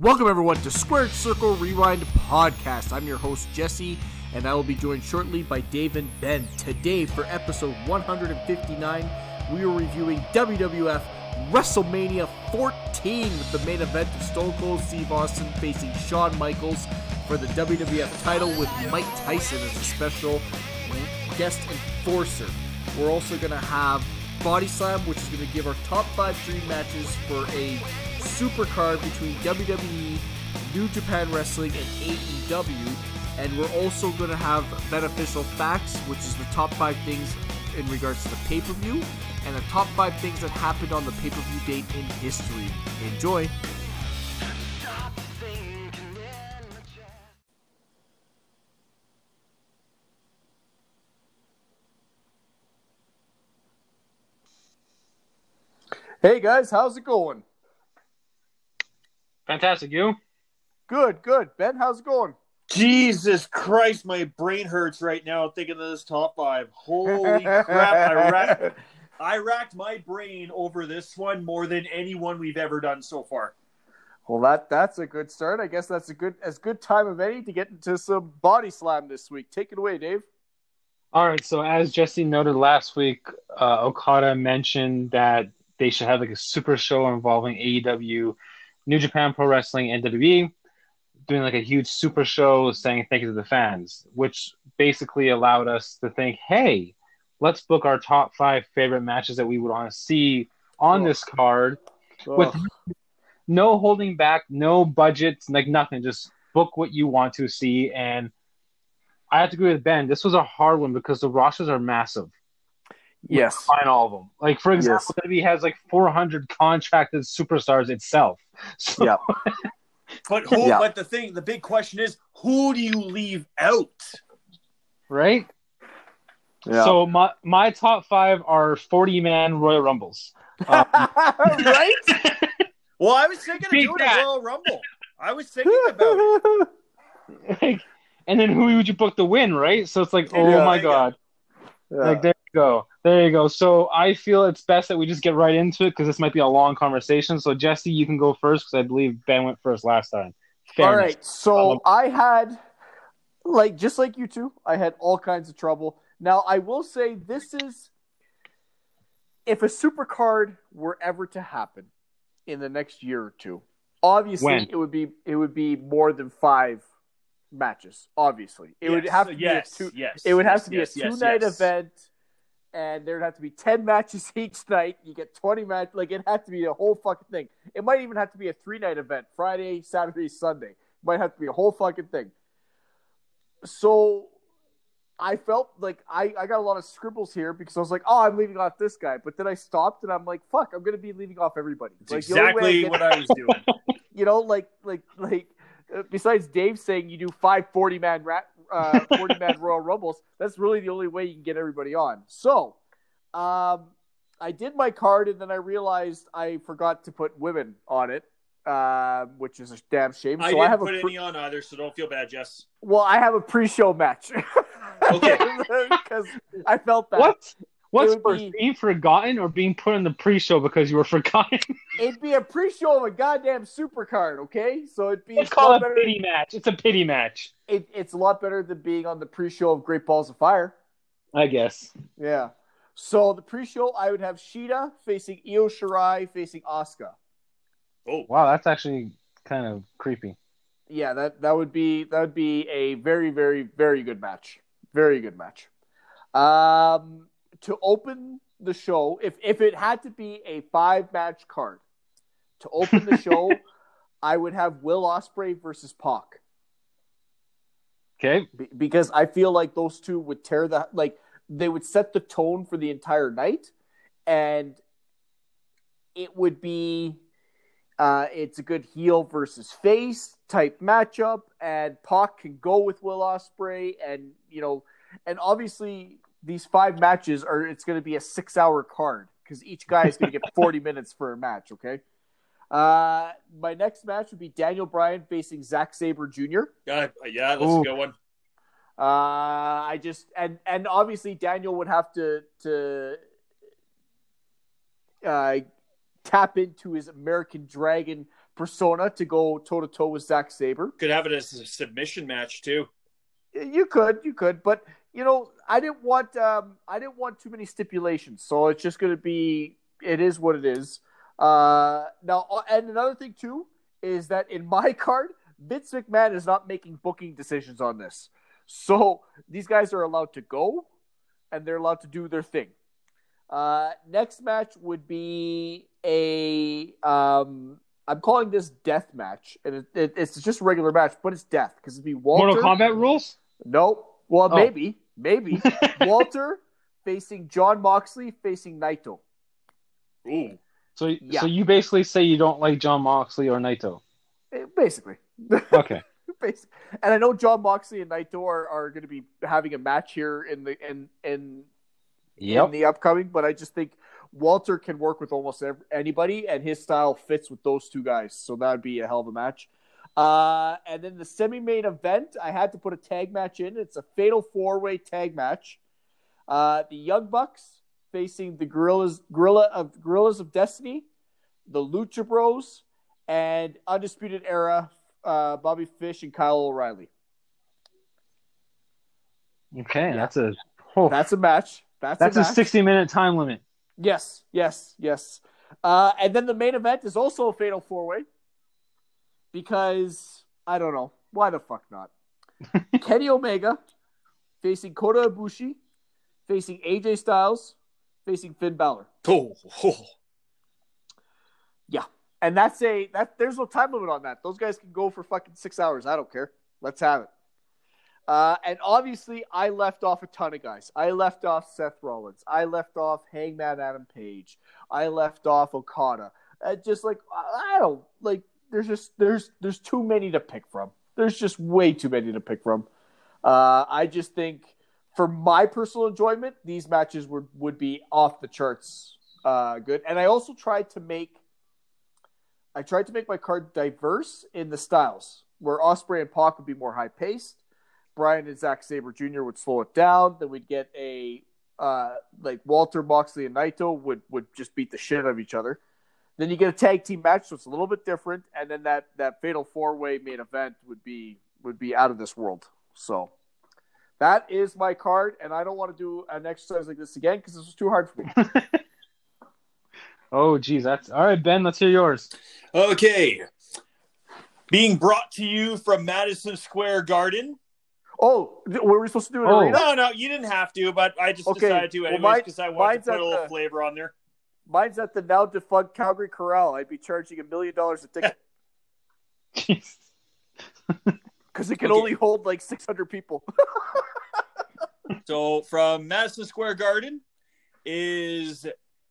Welcome, everyone, to Squared Circle Rewind Podcast. I'm your host, Jesse, and I will be joined shortly by Dave and Ben. Today, for episode 159, we are reviewing WWF WrestleMania 14 with the main event of Stone Cold Steve Austin facing Shawn Michaels for the WWF title with Mike Tyson as a special guest enforcer. We're also going to have Body Slam, which is going to give our top five dream matches for a super card between WWE, New Japan Wrestling, and AEW. And we're also going to have beneficial facts, which is the top five things in regards to the pay per view, and the top five things that happened on the pay per view date in history. Enjoy! Hey guys, how's it going? Fantastic. You? Good, good. Ben, how's it going? Jesus Christ, my brain hurts right now thinking of this top five. Holy crap! I racked, I racked my brain over this one more than anyone we've ever done so far. Well, that that's a good start. I guess that's a good as good time of any to get into some body slam this week. Take it away, Dave. All right. So as Jesse noted last week, uh, Okada mentioned that they should have like a super show involving AEW, New Japan Pro Wrestling, and WWE, doing like a huge super show saying thank you to the fans, which basically allowed us to think, hey, let's book our top five favorite matches that we would want to see on Ugh. this card Ugh. with no holding back, no budgets, like nothing. Just book what you want to see. And I have to agree with Ben. This was a hard one because the rosters are massive. Yes, Find all of them. Like for example, WWE has like 400 contracted superstars itself. So yeah, But who? Yeah. But the thing, the big question is, who do you leave out? right. yeah. So my my top five are 40 man Royal Rumbles. Um, right? Well, I was thinking of Beat doing that. a Royal Rumble. I was thinking about it. like, and then who would you book to win? Right. So it's like, oh Yeah. my god. Yeah. Like there you go, there you go. So I feel it's best that we just get right into it because this might be a long conversation. So Jesse, you can go first because I believe Ben went first last time. All Fairness. right. So Um, I had, like, just like you two, I had all kinds of trouble. Now, I will say this is if a super card were ever to happen in the next year or two, obviously When? it would be it would be more than five matches. Obviously, it would have to yes, be a two. yes. It would have yes, to be yes, a yes, two night yes. event, and there'd have to be ten matches each night. You get twenty match. Like it had to be a whole fucking thing. It might even have to be a three night event: Friday, Saturday, Sunday. It Might have to be a whole fucking thing. So, I felt like I I got a lot of scribbles here because I was like, oh, I'm leaving off this guy, but then I stopped and I'm like, fuck, I'm gonna be leaving off everybody. Like, the only way I exactly get- what I was doing. you know, like like like besides Dave saying you do five 40 man rat uh 40 man Royal Rumbles, that's really the only way you can get everybody on. So, um I did my card and then I realized I forgot to put women on it. Uh, which is a damn shame. I so didn't I have put a pre- any on either, so don't feel bad, Jess. well, I have a pre-show match. Okay. because I felt that What? What's would worse, be- being forgotten or being put in the pre-show because you were forgotten? it'd be a pre-show of a goddamn supercard. Okay, so it'd be Let's a call lot it a better- pity match. It's a pity match, It, it's a lot better than being on the pre-show of Great Balls of Fire. I guess. Yeah. So the pre-show, I would have Shida facing Io Shirai facing Asuka. Oh, Wow, that's actually kind of creepy. Yeah, that that would be that would be a very very very good match. Very good match. Um, to open the show, if if it had to be a five match card to open the show, I would have Will Ospreay versus Pac. Okay, Be- because I feel like those two would tear the like they would set the tone for the entire night, and it would be uh, it's a good heel versus face type matchup, and Pac can go with Will Ospreay, and you know, and obviously these five matches are it's going to be a six hour card because each guy is going to get forty minutes for a match. Okay. Uh, my next match would be Daniel Bryan facing Zack Sabre Jr. yeah, yeah, that's Ooh. a good one. Uh, I just and and obviously Daniel would have to to uh, tap into his American Dragon persona to go toe to toe with Zack Sabre. Could have it as a submission match too. You could, you could, but you know, I didn't want um, I didn't want too many stipulations, so it's just going to be it is what it is. Uh, now, uh, and another thing too is that in my card, Vince McMahon is not making booking decisions on this, so these guys are allowed to go, and they're allowed to do their thing. Uh, next match would be a um, I'm calling this death match, and it, it, it's just a regular match, but it's death because it'd be Walter. Mortal Kombat rules? Nope. Well, Oh. maybe, maybe Walter facing Jon Moxley facing Naito. Ooh. So, Yeah. so you basically say you don't like Jon Moxley or Naito. Eh, Basically, Okay. Basi- and I know Jon Moxley and Naito are, are going to be having a match here in the in in in the upcoming, but I just think Walter can work with almost ev- anybody, and his style fits with those two guys. So that would be a hell of a match. Uh, and then the semi-main event, I had to put a tag match in. It's a fatal four-way tag match. Uh, the Young Bucks facing the Guerrillas, Guerrilla of Guerrillas of Destiny, the Lucha Bros, and Undisputed Era, uh, Bobby Fish and Kyle O'Reilly. Okay. Yeah. That's a oh, That's a match. That's, that's a, a match. 60 minute time limit. Yes, yes, yes. Uh, and then the main event is also a fatal four way because I don't know why the fuck not. Kenny Omega facing Kota Ibushi, facing AJ Styles, facing Finn Balor. Oh, oh. Yeah, and that's a that. There's no time limit on that. Those guys can go for fucking six hours. I don't care. Let's have it. Uh, and obviously, I left off a ton of guys. I left off Seth Rollins. I left off Hangman Adam Page. I left off Okada. Uh, just like I I don't like. There's just there's there's too many to pick from. There's just way too many to pick from. Uh, I just think, for my personal enjoyment, these matches would would be off the charts uh, good. And I also tried to make I tried to make my card diverse in the styles, where Ospreay and Pac would be more high paced. Bryan and Zack Sabre Jr. would slow it down. Then we'd get a uh, like Walter Moxley and Naito would would just beat the shit out of each other. Then you get a tag team match, so it's a little bit different. And then that that fatal four way main event would be would be out of this world. So that is my card, and I don't want to do an exercise like this again because this was too hard for me. Oh, geez. That's all right, Ben. Let's hear yours. Okay. Being brought to you from Madison Square Garden. Oh, were we supposed to do an Oh. arena? No, no, you didn't have to, but I just Okay. decided to Well, anyways mine- because I wanted to put a little the- flavor on there. Mine's at the now defunct Calgary Corral. I'd be charging a million dollars a ticket because it can Okay. only hold like 600 people. So from Madison Square Garden is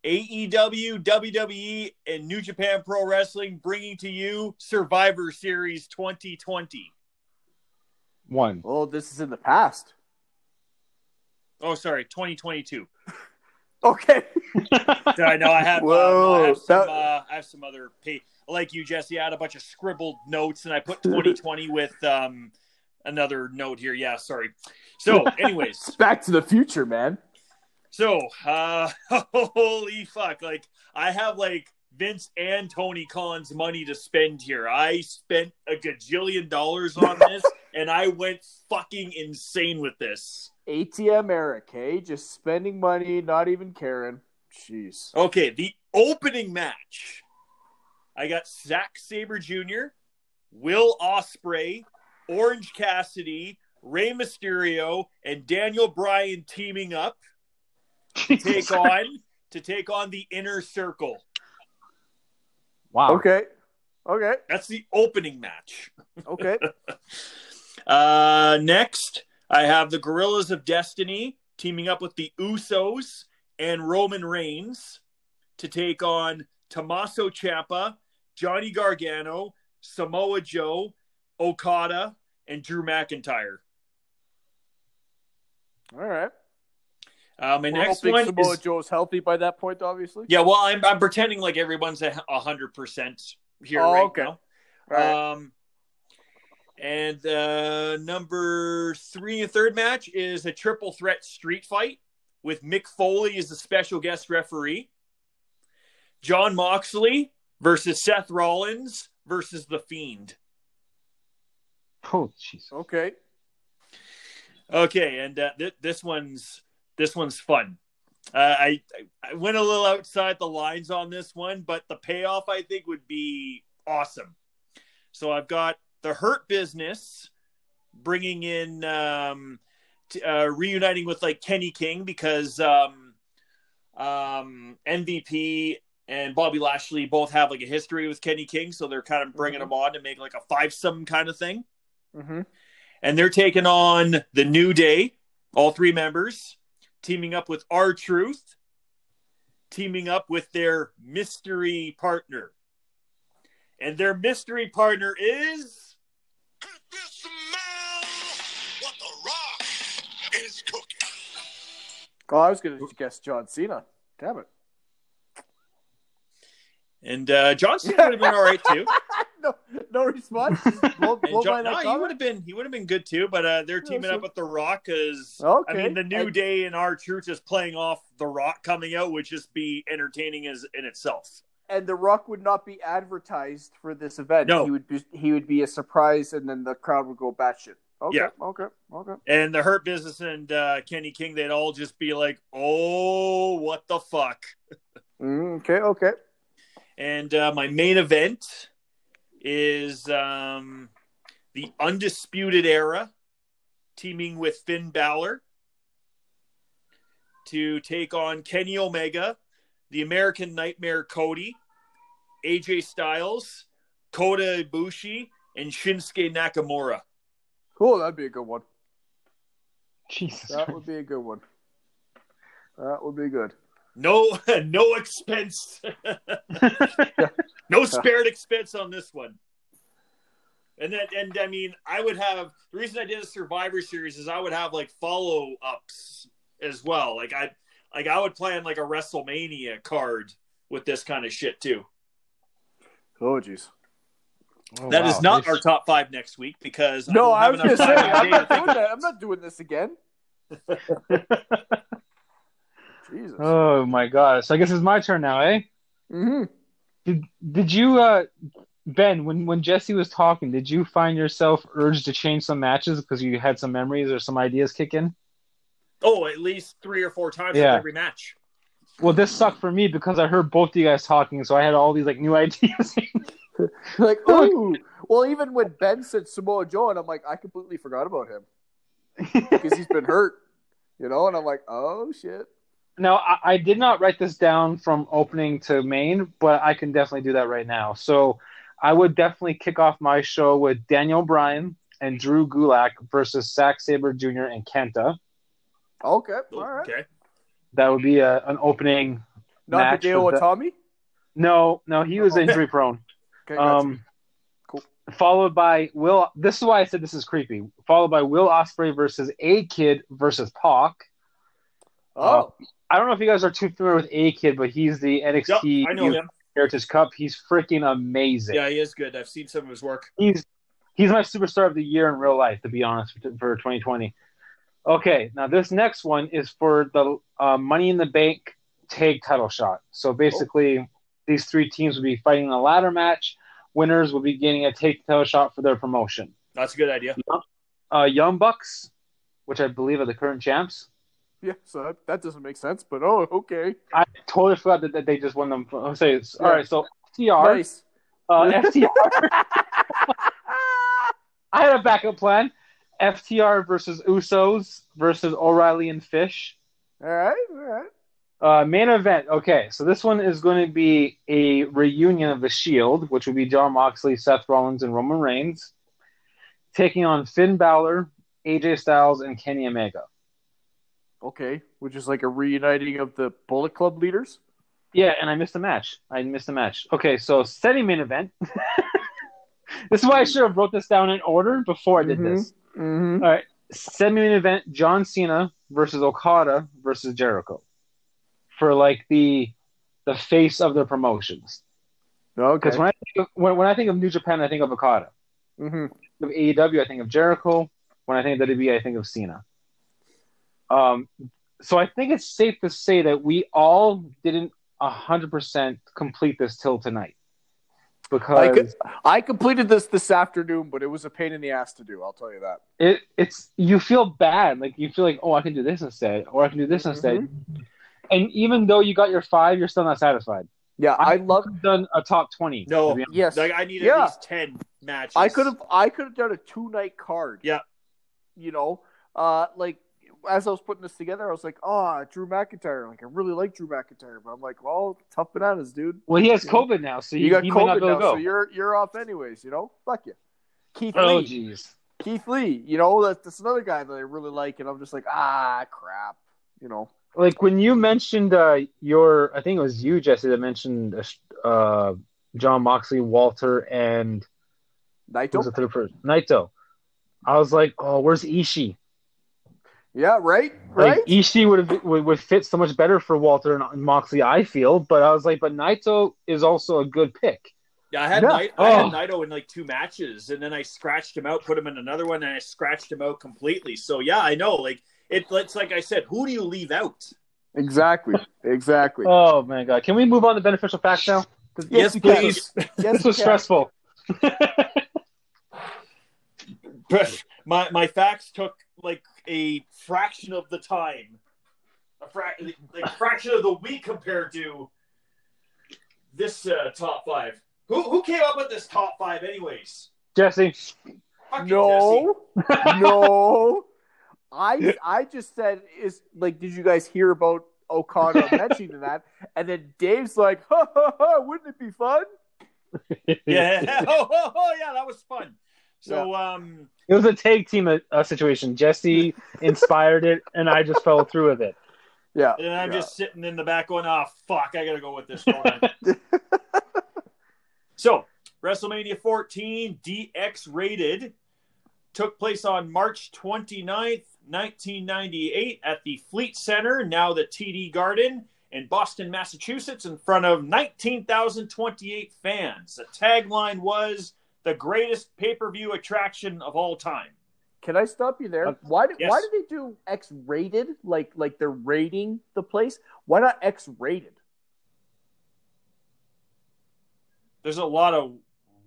AEW, WWE, and New Japan Pro Wrestling bringing to you Survivor Series 2020. One. well, this is in the past. Oh, sorry, 2022. Okay. I know I have, uh, Whoa, I have some, that- uh, I have some other pay. Like you, Jesse, I had a bunch of scribbled notes, and I put 2020 with um, another note here. Yeah, sorry. So, anyways, Back to the future, man. so uh, holy fuck! Like I have like Vince and Tony Khan's money to spend here. I spent a gajillion dollars on this, and I went fucking insane with this. ATM Eric, hey, just spending money, not even caring. Jeez. Okay, the opening match. I got Zack Sabre Jr., Will Ospreay, Orange Cassidy, Rey Mysterio, and Daniel Bryan teaming up to take on to take on the Inner Circle. Wow. Okay. Okay. That's the opening match. Okay. Uh, next, I have the Guerrillas of Destiny teaming up with the Usos and Roman Reigns to take on Tommaso Ciampa, Johnny Gargano, Samoa Joe, Okada, and Drew McIntyre. All right. Uh, my We're next one Samoa is Joe's healthy by that point, obviously. yeah. Well, I'm I'm pretending like everyone's a hundred percent here Oh, right okay. now. All right. Um, and uh, number three and third match is a triple threat street fight with Mick Foley as the special guest referee. Jon Moxley versus Seth Rollins versus the Fiend. Oh, jeez. Okay. Okay, and uh, th- this one's this one's fun. Uh, I I went a little outside the lines on this one, but the payoff I think would be awesome. So I've got the Hurt Business bringing in um, t- uh, reuniting with like Kenny King because um, um, MVP and Bobby Lashley both have like a history with Kenny King, so they're kind of bringing Mhm. them on to make like a five some kind of thing Mm-hmm. and they're taking on the New Day, all three members, teaming up with R-Truth, teaming up with their mystery partner. And their mystery partner is Oh, I was going to guess John Cena. Damn it. and uh, John Cena would have been all right too. no, no response. Blow, blow John, no, he would have been he would have been good too, but uh, they're teaming up with the Rock because I mean the New And- Day and R-Truth is playing off the Rock coming out would just be entertaining as in itself. and The Rock would not be advertised for this event. No. He would be he would be a surprise, and then the crowd would go batshit. Okay. Yeah. Okay. Okay. and the Hurt Business and uh, Kenny King, they'd all just be like, "Oh, what the fuck!" Mm, okay. Okay. And uh, my main event is um, the Undisputed Era teaming with Finn Balor to take on Kenny Omega, the American Nightmare Cody, AJ Styles, Kota Ibushi, and Shinsuke Nakamura. Cool. That'd be a good one. Jesus. That Christ. would be a good one. That would be good. No, no expense. no spared expense on this one. And then, and I mean, I would have the reason I did a Survivor Series is I would have like follow ups as well. Like I, like I would plan like a WrestleMania card with this kind of shit too. Oh, jeez. Oh, That is wow. not This- our top five next week because No, I, I don't was have going to enough say time I'm in the day not doing that. I'm not doing this again. Jesus. Oh my god. So I guess it's my turn now, eh? hmm Did did you uh Ben, when when Jesse was talking, did you find yourself urged to change some matches because you had some memories or some ideas kick in? Oh, at least three or four times Yeah. every match. Well, this sucked for me because I heard both of you guys talking, so I had all these like new ideas. Like, ooh. Well, even when Ben said Samoa Joe, and I'm like, I completely forgot about him because he's been hurt, you know. And I'm like, oh shit. now, I, I did not write this down from opening to main, but I can definitely do that right now. So I would definitely kick off my show with Daniel Bryan and Drew Gulak versus Zack Sabre Jr. and Kenta. Okay, all right. Okay. That would be a, an opening Not match Hideo with the- Itami. No, no, he was Okay. injury prone. Um, Cool. Followed by Will. This is why I said this is creepy. Followed by Will Ospreay versus A-Kid versus Pac. oh, I don't know if you guys are too familiar with A-Kid, but he's the Yep, NXT I know him. Heritage Cup. He's freaking amazing. Yeah, he is good. I've seen some of his work. He's he's my superstar of the year in real life, to be honest, for, for 2020. Okay, now this next one is for the uh, Money in the Bank tag title shot. So basically, these three teams will be fighting in a ladder match. Winners will be getting a tag title shot for their promotion. That's a good idea. Uh, Young Bucks, which I believe are the current champs. yeah. So that, that doesn't make sense, but oh, okay. I totally forgot that, that they just won them. I'll say it's, Yeah. right. So FTR, Nice. uh, FTR. I had a backup plan. FTR versus Usos versus O'Reilly and Fish. all right, all right. Uh, main event. Okay, so this one is going to be a reunion of the Shield, which would be Jon Moxley, Seth Rollins, and Roman Reigns, taking on Finn Balor, AJ Styles, and Kenny Omega. Okay, which is like a reuniting of the Bullet Club leaders. Yeah, and I missed a match. I missed a match. Okay, so setting main event. this is why I should have wrote this down in order before I did Mhm. this. Mm-hmm. All right, semi main event: John Cena versus Okada versus Jericho for like the the face of the promotions. Okay. Because when I think of, when, when I think of New Japan, I think of Okada. hmm Of AEW, I think of Jericho. When I think of WWE, I think of Cena. Um, so I think it's safe to say that we all didn't hundred percent complete this till tonight. because could- I completed this this afternoon, but it was a pain in the ass to do. I'll tell you that. it it's you feel bad. Like you feel like, oh, I can do this instead, or I can do this Mm-hmm. instead. And even though you got your five, you're still not satisfied. Yeah, I love. I've done a top twenty. No. to. Yes, Like I need Yeah. at least ten matches. I could have. I could have done a two night card. Yeah. You know, uh, like as I was putting this together, I was like, oh, Drew McIntyre. Like I really like Drew McIntyre, but I'm like, well, tough bananas, dude. Well, he has COVID now, so you got he COVID now, go. so you're you're off anyways. You know, fuck you. Keith oh, Lee. jeez. Keith Lee. You know, that's, that's another guy that I really like, and I'm just like, ah, crap. You know. Like when you mentioned uh, your, I think it was you, Jesse, that mentioned uh, John Moxley, Walter, and who was the third person? Naito. I was like, oh, where's Ishii? Yeah, right, Like right. Ishii would have would, would fit so much better for Walter and Moxley, I feel. But I was like, but Naito is also a good pick. Yeah, I had Yeah. Nai- I had Oh. Naito in like two matches, and then I scratched him out, put him in another one, and I scratched him out completely. So yeah, I know. Like it, it's like I said, who do you leave out? Exactly, exactly. Oh my god! Can we move on to beneficial facts now? Yes, Yes, you please. Yes, This was stressful. My my facts took like a fraction of the time, a fra- like fraction of the week compared to this uh, top five. Who who came up with this top five, anyways? Jesse, Fucking No, no. I I just said is like, did you guys hear about O'Connor mentioning that? And then Dave's like, ha ha ha, wouldn't it be fun? Yeah. Oh, oh, oh, yeah, that was fun. So um, it was a tag team uh, uh, situation. Jesse inspired it, and I just fell through with it. Yeah. and I'm yeah. just sitting in the back going, "Oh fuck, I gotta go with this one." So, WrestleMania 14 DX rated took place on March 29th, 1998 at the Fleet Center, now the TD Garden in Boston, Massachusetts, in front of 19,028 fans. The tagline was the greatest pay-per-view attraction of all time. Can I stop you there? Uh, Why did yes. why did they do X rated? Like like they're rating the place? Why not X rated? There's a lot of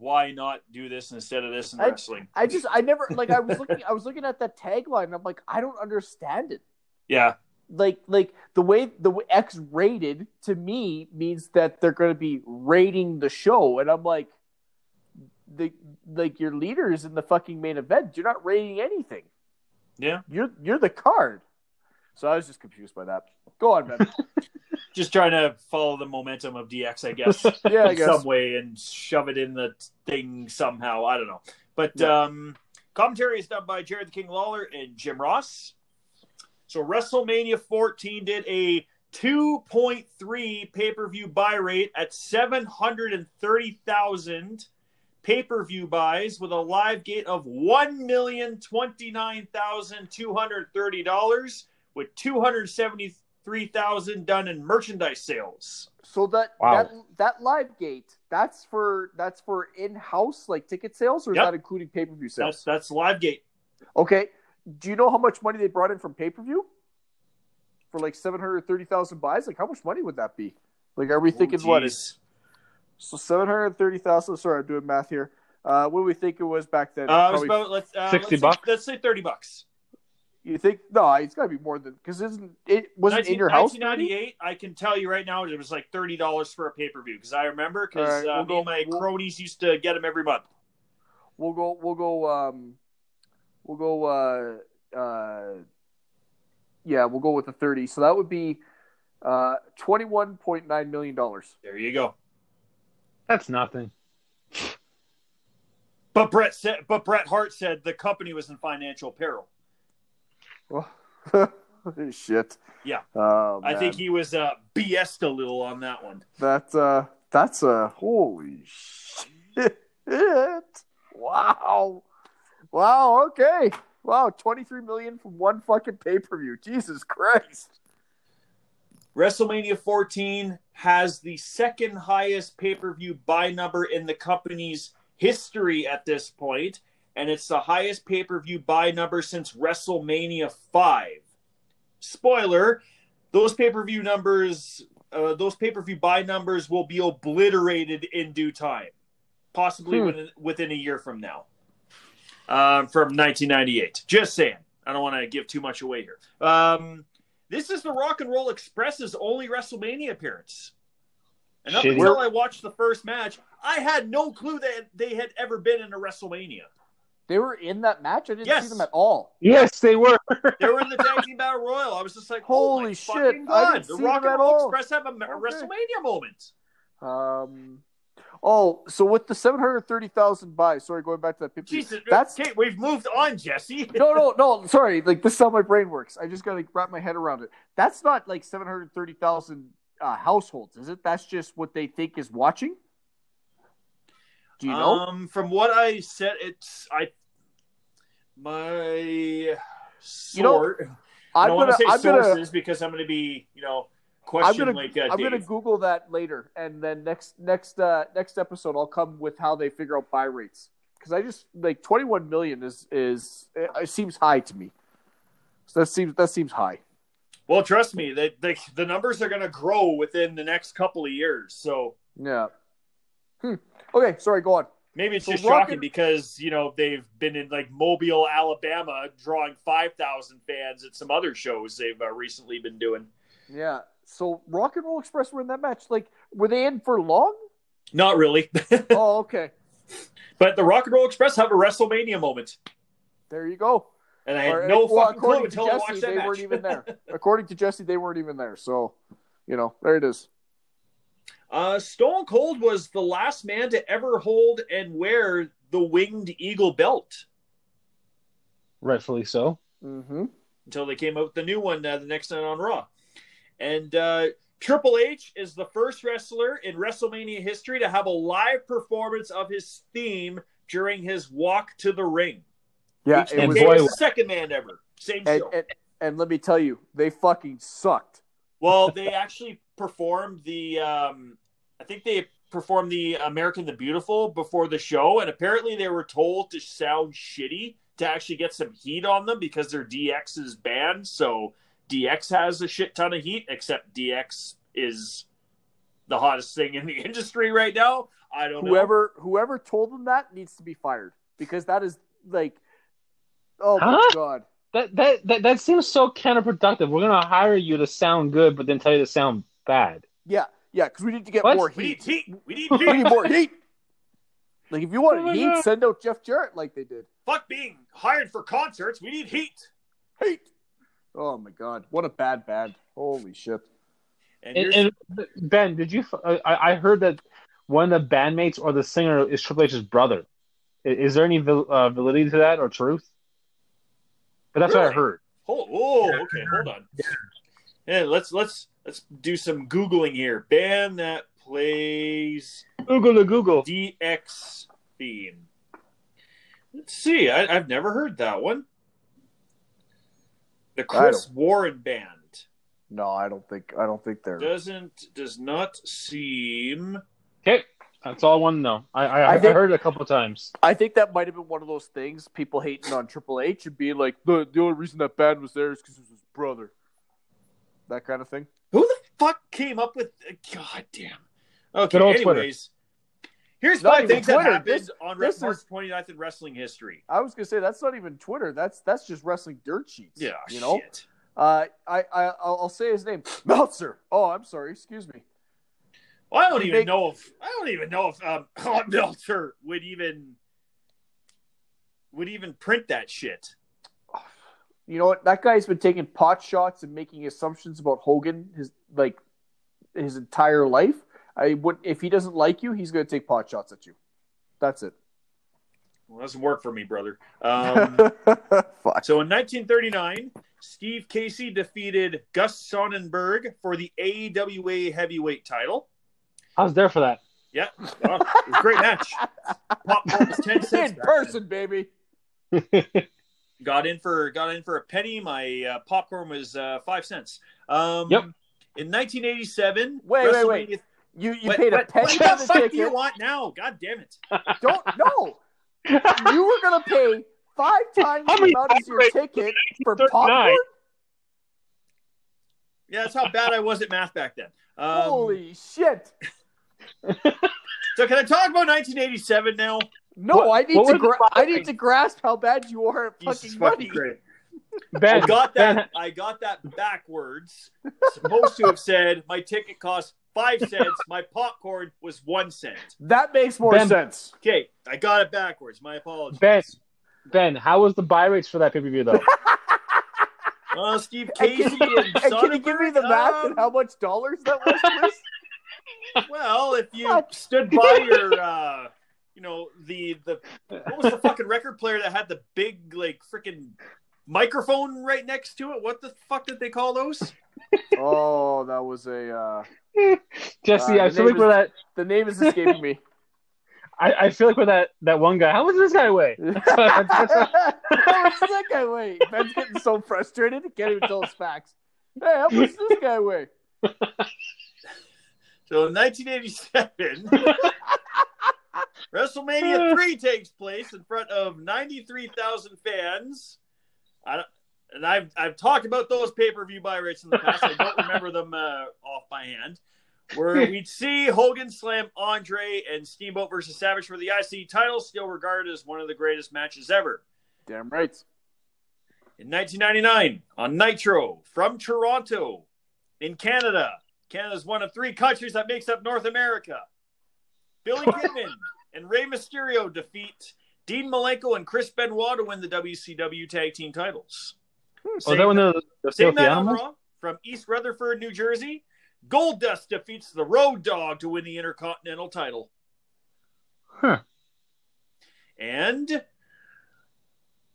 why not do this instead of this in I- wrestling. I just I never like I was looking I was looking at that tagline and I'm like I don't understand it. Yeah. like like the way the X rated to me means that they're going to be rating the show, and I'm like, the like your leader is in the fucking main event. You're not rating anything. Yeah. You're you're the card. So I was just confused by that. Go on, man. just trying to follow the momentum of DX, I guess, Yeah, I in guess. some way, and shove it in the thing somehow. I don't know, but Yeah. um, commentary is done by Jerry the King Lawler and Jim Ross. So WrestleMania 14 did a 2.3 pay per view buy rate at 730,000 pay per view buys with a live gate of $1,029,230 with 273,000 done in merchandise sales. So that Wow. that that live gate that's for that's for in house like ticket sales, or is that including pay per view sales? That's that's live gate. Okay. Do you know how much money they brought in from pay per view? For like seven hundred thirty thousand buys, like how much money would that be? Like, are we thinking Oh, what? geez. It's, so seven hundred thirty thousand. Sorry, I'm doing math here. Uh, what do we think it was back then? Uh, it was Probably- about let's uh, 60 let's bucks? Say, let's say thirty bucks. You think no? It's got to be more than because isn't it wasn't in your house? 1998. I can tell you right now, it was like thirty dollars for a pay per view because I remember because All right, uh, we'll me go- my we'll- cronies used to get them every month. We'll go. We'll go. Um, we'll go. Uh, uh, yeah, we'll go with the thirty. So that would be uh, twenty-one point nine million dollars. There you go. That's nothing. But Bret said, but Bret Hart said the company was in financial peril. Well, shit. Yeah. Oh, I think he was uh, BS'd a little on that one. that uh, that's a holy shit. Wow. Wow. Okay. Wow. Twenty-three million from one fucking pay-per-view. Jesus Christ. WrestleMania 14 has the second highest pay per view buy number in the company's history at this point, and it's the highest pay per view buy number since WrestleMania 5. Spoiler: those pay per view numbers, uh, those pay per view buy numbers will be obliterated in due time. possibly Hmm. within, within a year from now, um, from 1998. Just saying. I don't want to give too much away here. Um, this is the Rock and Roll Express's only WrestleMania appearance. And up Shitty. until I watched the first match, I had no clue that they had ever been in a WrestleMania. They were in that match. I didn't Yes. see them at all. Yes, they were. They were in the Tag Team Battle Royal. I was just like, Holy oh shit, fucking I God. didn't The see Rock them and at Roll all. Express have a a Okay. WrestleMania moment. Um. Oh, so with the seven hundred thirty thousand buys. Sorry, going back to that picture. Jesus, That's okay. We've moved on, Jesse. no, no, no. Sorry, like this is how my brain works. I just gotta wrap my head around it. That's not like seven hundred thirty thousand uh, households, is it? That's just what they think is watching. Do you know? Um, from what I said, it's I my sort. I I'm don't gonna, say I'm gonna, sources because I'm going to be, you know, I'm question gonna, like uh, I'm gonna Google that later, and then next, next, uh, next episode, I'll come with how they figure out buy rates because I just like 21 million is is it, it seems high to me. So that seems that seems high. Well, trust me, the the, the numbers are going to grow within the next couple of years. So Yeah. Hmm. Okay, sorry. Go on. maybe it's So just shocking because you know they've been in like Mobile, Alabama, drawing five thousand fans at some other shows they've uh, recently been doing. Yeah. So Rock and Roll Express were in that match. Like, were they in for long? Not really, oh, okay. but the Rock and Roll Express have a WrestleMania moment, There you go. and I had Or- no well, fucking clue until I watched that they match. weren't even there. According to Jesse, they weren't even there. So, you know, there it is. Uh, Stone Cold was the last man to ever hold and wear the winged eagle belt Rightfully so. Mm-hmm. until they came out with the new one uh, the next night on Raw. And uh, Triple H is the first wrestler in WrestleMania history to have a live performance of his theme during his walk to the ring. Yeah, HBK it And was. boy- the second man ever. Same And, show. and, and let me tell you, they fucking sucked. Well, they actually performed the. Um, I think they performed the American the Beautiful before the show, and apparently they were told to sound shitty to actually get some heat on them because they're DX's band. So DX has a shit ton of heat, except DX is the hottest thing in the industry right now. I don't know. Whoever whoever told them that needs to be fired because that is like, oh my god. That, that that that seems so counterproductive. We're gonna hire you to sound good, but then tell you to sound bad. Yeah, yeah, because we need to get What? more We need heat. heat. We need we need more heat. Like if you want Oh heat, God. send out Jeff Jarrett like they did. Fuck being hired for concerts. We need heat. Heat. Oh my god, what a bad bad. Holy shit. And, And, and Ben, did you? I, I heard that one of the bandmates or the singer is Triple H's brother. I- Is there any val- uh, validity to that or truth? But that's what I heard. Oh, oh, okay, hold on. Yeah, let's let's let's do some googling here. Band that plays Google to Google. DX theme. Let's see. I, I've never heard that one. The Chris Warren Band No, I don't think I don't think they're doesn't does not seem. Okay, that's all I want to know. I I, I I, heard it a couple times. I think that might have been one of those things people hating on Triple H and being like the the only reason that band was there is because it was his brother. That kind of thing. Fuck came up with? God damn. Okay. Old Twitter. anyways, here's five things Twitter. that happened This- on this March is- 29th in wrestling history. I was gonna say that's not even Twitter. That's that's just wrestling dirt sheets. Yeah, you know. shit. Uh, I I I'll, I'll say his name, Meltzer. Oh, I'm sorry. Excuse me. Well, I don't You even think- know if I don't even know if um, Meltzer would even would even print that shit. You know what? That guy's been taking pot shots and making assumptions about Hogan his like his entire life. I would if he doesn't like you, he's gonna take pot shots at you. That's it. Well, doesn't work for me, brother. Um, Fuck. so in 1939, Steve Casey defeated Gus Sonnenberg for the AWA heavyweight title. I was there for that. Yeah, well, it was a great match. Popcorn was ten cents. In person, baby. then. Got in for got in for a penny. My uh, popcorn was uh, five cents. Um, Yep. In 1987, Wait, wait, wait. You you What- paid a what- penny what for the the fuck ticket. do you want now? God damn it! Don't no. You were gonna pay five times How the amount as your ticket for popcorn. Yeah, that's how bad I was at math back then. Um, Holy shit! So can I talk about 1987 now? No, What- I need to gra- I need to grasp how bad you are at fucking fucking money. Christ. Ben, I got Ben, that. I got that backwards. Supposed to have said my ticket cost five cents. My popcorn was one cent. That makes more Ben- sense. Okay, I got it backwards. My apologies. Ben. Ben, how was the buy rates for that pay per view though? Uh, Steve And Casey can, you, and, and can you give me the math um, and how much dollars that was. Well, if you stood by your, uh, you know, the the what was the fucking record player that had the big like freaking microphone right next to it? What the fuck did they call those? oh, that was a. Uh, Jesse, Uh, I the feel like we're that. the name is escaping me. I, I feel like we're that that one guy. How much does this guy weigh? How much does that guy weigh? Ben's getting so frustrated he can't even tell us facts. Hey, how much does this guy weigh? So in 1987, WrestleMania 3 takes place in front of 93,000 fans. I don't, and I've I've talked about those pay per view buy rates in the past. I don't remember them uh, off by hand. Where we'd see Hogan slam Andre and Steamboat versus Savage for the IC title, still regarded as one of the greatest matches ever. Damn right. In 1999, on Nitro from Toronto, in Canada. Canada's one of three countries that makes up North America. Billy Kidman and Rey Mysterio defeat Dean Malenko and Chris Benoit to win the WCW Tag Team titles. Hmm. Oh, that one the, the Same night on? Raw from East Rutherford, New Jersey. Goldust defeats the Road Dog to win the Intercontinental title. Huh. And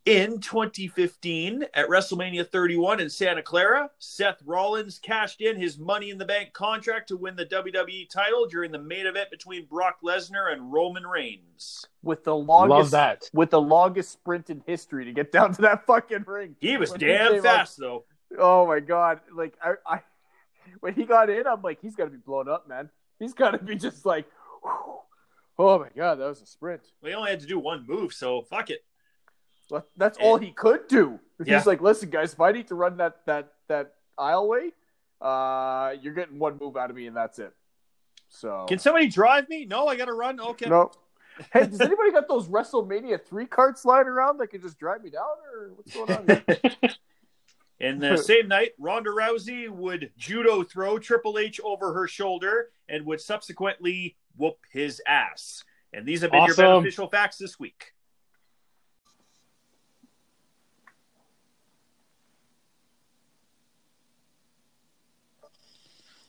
in 2015, at WrestleMania 31 in Santa Clara, Seth Rollins cashed in his Money in the Bank contract to win the WWE title during the main event between Brock Lesnar and Roman Reigns. With the longest, Love that. with the longest sprint in history to get down to that fucking ring. He was When damn came fast, though. oh my god! Like I, I, when he got in, I'm like, he's got to be blown up, man. He's got to be just like, whew. oh my god, that was a sprint. We only had to do one move, so fuck it. Well, That's all he could do. Yeah. He's like, listen, guys, if I need to run that that that aisleway, uh, you're getting one move out of me, and that's it. So Can somebody drive me? No, I got to run. Okay. no. Hey, does anybody got those WrestleMania three carts lying around that can just drive me down, or what's going on? Here? And the same night, Ronda Rousey would judo throw Triple H over her shoulder and would subsequently whoop his ass. And these have been Awesome. your beneficial facts this week.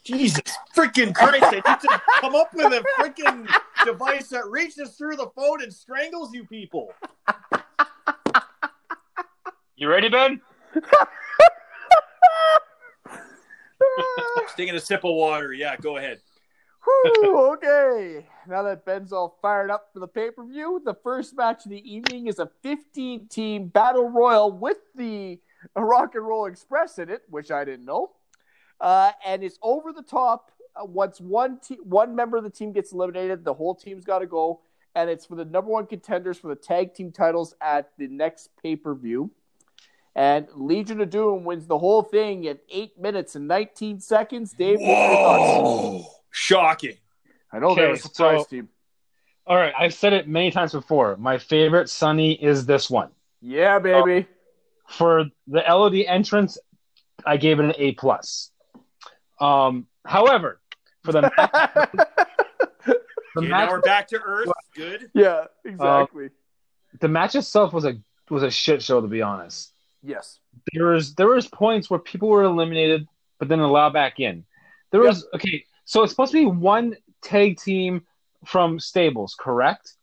Jesus freaking Christ! I need to come up with a freaking device that reaches through the phone and strangles you people. You ready, Ben? Just taking a sip of water. Yeah, go ahead. Whew, okay. Now that Ben's all fired up for the pay per view, the first match of the evening is a 15 team battle royal with the Rock and Roll Express in it, which I didn't know. Uh, and it's over the top. Uh, once one te- one member of the team gets eliminated, the whole team's got to go. And it's for the number one contenders for the tag team titles at the next pay per view. And Legion of Doom wins the whole thing in eight minutes and 19 seconds. Dave, what's your thoughts? Shocking. I know they're a surprise so- team. All right, I've said it many times before. My favorite Sunny is this one. Yeah, baby. For the LOD entrance, I gave it an A plus. Um, however, for the the Okay, match, now we're back to Earth. Good. yeah, exactly. the match itself was a was a shit show to be honest. yes. There was there was points where people were eliminated, but then allowed back in. There Yep. was okay, so it's supposed to be one tag team from stables, correct?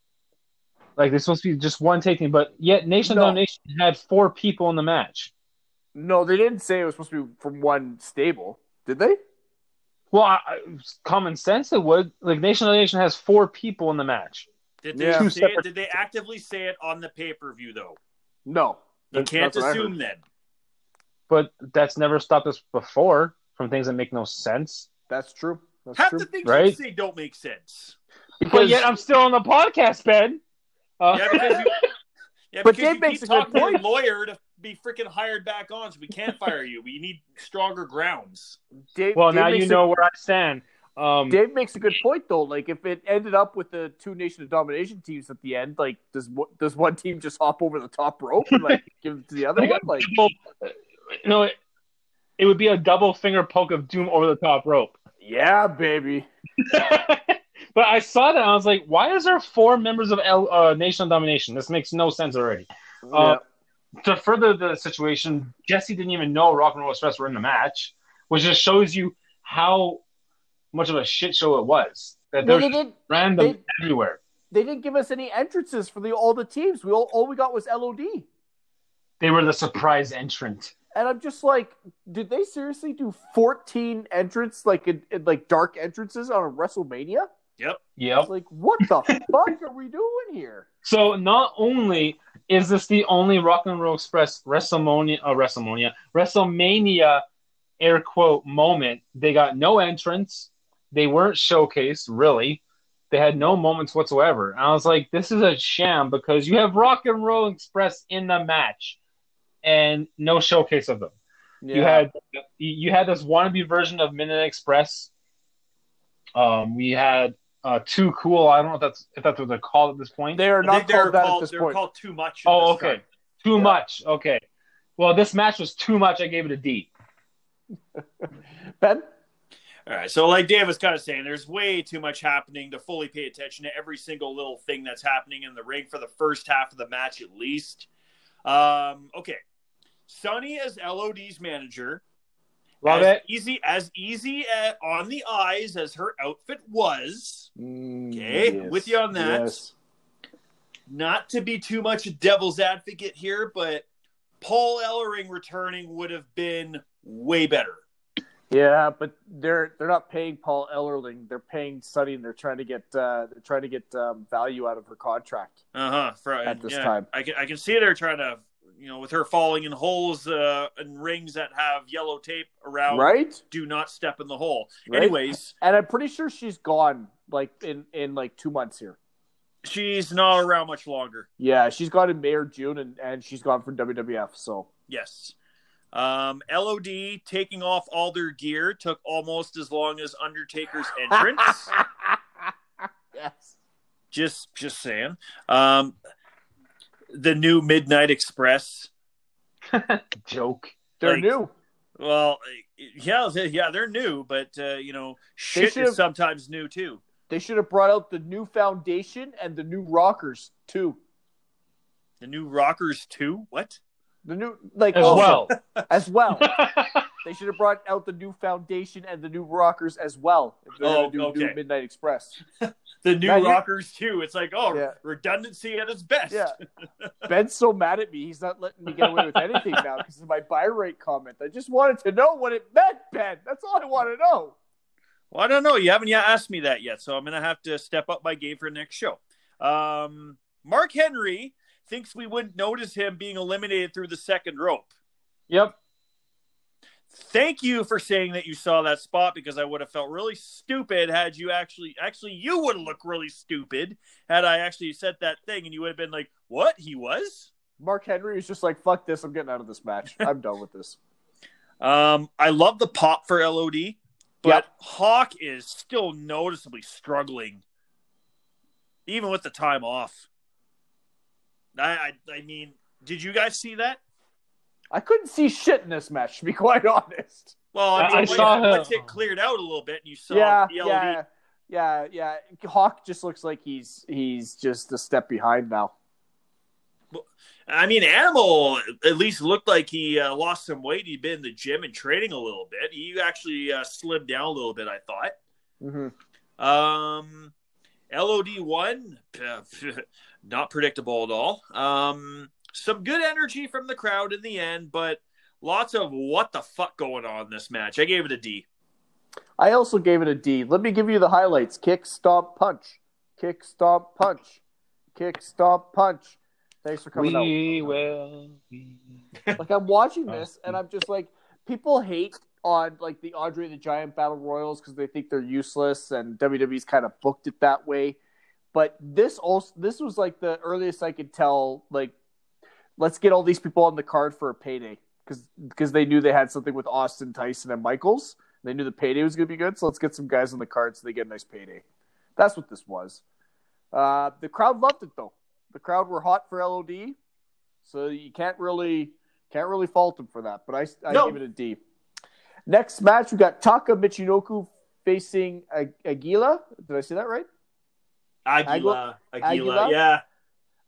Like there's supposed to be just one tag team, but yet Nation No. of Domination had four people in the match. No, they didn't say it was supposed to be from one stable, did they? Well, I, I- common sense it would. Like Nation of Domination has four people in the match. Did they Yeah. Two say it, did they actively say it on the pay per view though? No. You That's- can't that's assume heard. then. But that's never stopped us before from things that make no sense. That's true. That's Half true. the things Right? you say don't make sense. But yet I'm still on the podcast, Ben. Uh, Yeah, because you, yeah, But because Dave you makes keep a good talking to your lawyer to be freaking hired back on, so we can't fire you. We need stronger grounds. Dave, well, Dave now makes you a- know where I stand. Um, Dave makes a good point though. Like if it ended up with the two Nation of Domination teams at the end, like does one- does one team just hop over the top rope and like give it to the other Like one? Like double- you know, it, it would be a double finger poke of doom over the top rope. yeah, baby. but I saw that and I was like, why is there four members of L, uh, Nation of Domination? This makes no sense already. Uh, to further the situation, Jesse didn't even know Rock and Roll Express were in the match, which just shows you how much of a shit show it was. That No, they're they didn't. random they- everywhere. They didn't give us any entrances for the all the teams. We all all we got was LOD. They were the surprise entrant. And I'm just like, did they seriously do 14 entrants, like in, in like dark entrances on a WrestleMania? I Yep. was like, what the fuck are we doing here? So not only is this the only Rock and Roll Express WrestleMania, uh, WrestleMania, WrestleMania air quote moment, they got no entrance. They weren't showcased really. They had no moments whatsoever. And I was like, this is a sham because you have Rock and Roll Express in the match and no showcase of them. You had you had this wannabe version of Midnight Express. Um, we had uh, too cool. I don't know if that's if that's what they're called at this point. they are not think they're called that at called, this they're point. called too much. Oh, okay. time. Too Yeah. much. Okay. Well, this match was too much. I gave it a D. Ben? All right, so like Dave was kind of saying, there's way too much happening to fully pay attention to every single little thing that's happening in the ring for the first half of the match, at least. Um, okay, Sunny as LOD's manager, Love as it. Easy as easy at, on the eyes as her outfit was. Okay, with you on that. Not to be too much a devil's advocate here, but Paul Ellering returning would have been way better. Yeah, but they're they're not paying Paul Ellering. They're paying Sunny, and they're trying to get uh, they're trying to get um, value out of her contract. Uh huh. At this yeah, time. I can I can see they're trying to, you know, with her falling in holes uh, and rings that have yellow tape around. Right? Do not step in the hole. Right. Anyways, And I'm pretty sure she's gone like in in like two months here. she's not around much longer. Yeah, she's gone in May or June, and, and she's gone from WWF. So Yes. Um, LOD taking off all their gear took almost as long as Undertaker's entrance. yes, just just saying. Um, the new Midnight Express. Joke. they're Like- new. Well, yeah, yeah, they're new, but uh, you know, shit is sometimes new too. They should have brought out the new foundation and the new rockers too. The new Rockers too. What? The new like As also- well. as well. They should have brought out the new foundation and the new rockers as well. Oh, do okay. new Midnight Express. The new Now Rockers too. It's like, oh, Yeah. redundancy at its best. Yeah. Ben's so mad at me, he's not letting me get away with anything now because of my buy rate comment. I just wanted to know what it meant, Ben. That's all I want to know. Well, I don't know. You haven't yet asked me that yet, so I'm gonna have to step up my game for next show. Um, Mark Henry thinks we wouldn't notice him being eliminated through the second rope. Yep. Thank you for saying that you saw that spot because I would have felt really stupid had you actually actually you would look really stupid had I actually said that thing and you would have been like, "What? He was?" Mark Henry was just like, fuck this, I'm getting out of this match. I'm done with this. Um, I love the pop for LOD, but Yep. Hawk is still noticeably struggling, even with the time off. I, I, I mean, did you guys see that? I couldn't see shit in this match, to be quite honest. Well, I I- mean, I once, saw him. once it cleared out a little bit, and you saw yeah, the yeah, yeah, yeah. Hawk just looks like he's he's just a step behind now. I mean, Animal at least looked like he uh, lost some weight. He'd been in the gym and training a little bit. He actually uh, slimmed down a little bit, I thought. Mm-hmm. Um, LOD one, not predictable at all. Um, some good energy from the crowd in the end, but lots of what the fuck going on in this match. I gave it a D. I also gave it a D. Let me give you the highlights: kick, stomp, punch, kick, stomp, punch, kick, stomp, punch. Thanks for coming out. We will. Like I'm watching this and I'm just like, people hate on like the Andre the Giant battle royals because they think they're useless and WWE's kind of booked it that way. But this also this was like the earliest I could tell. Like, let's get all these people on the card for a payday because because they knew they had something with Austin, Tyson, and Michaels. They knew the payday was going to be good, so let's get some guys on the card so they get a nice payday. That's what this was. Uh, the crowd loved it though. The crowd were hot for LOD, so you can't really can't really fault them for that. But I I No. give it a D. Next match we got Taka Michinoku facing Ag- Aguila. Did I say that right? Aguila, Aguila, Aguila? yeah.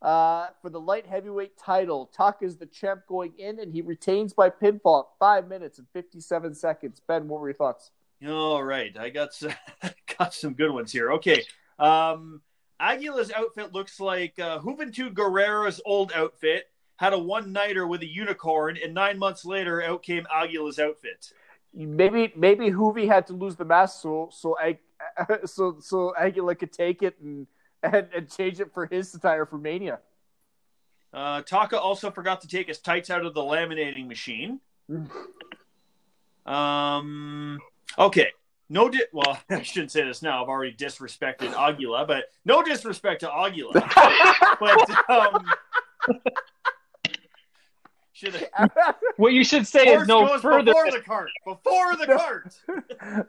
Uh, for the light heavyweight title, Taka is the champ going in, and he retains by pinfall at five minutes and fifty-seven seconds. Ben, what were your thoughts? All right, I got some, got some good ones here. Okay, um, Aguila's outfit looks like uh, Juventud Guerrera's old outfit. Had a one nighter with a unicorn, and nine months later, out came Aguila's outfit. Maybe maybe Juvi had to lose the mask so so Ag- so so Aguila could take it and, and and change it for his attire for Mania. Uh, Taka also forgot to take his tights out of the laminating machine. Um, okay, no, di- well, I shouldn't say this now. I've already disrespected Aguila, but no disrespect to Aguila. but um, should have What you should say Horse is no further. before the cart. Before the cart.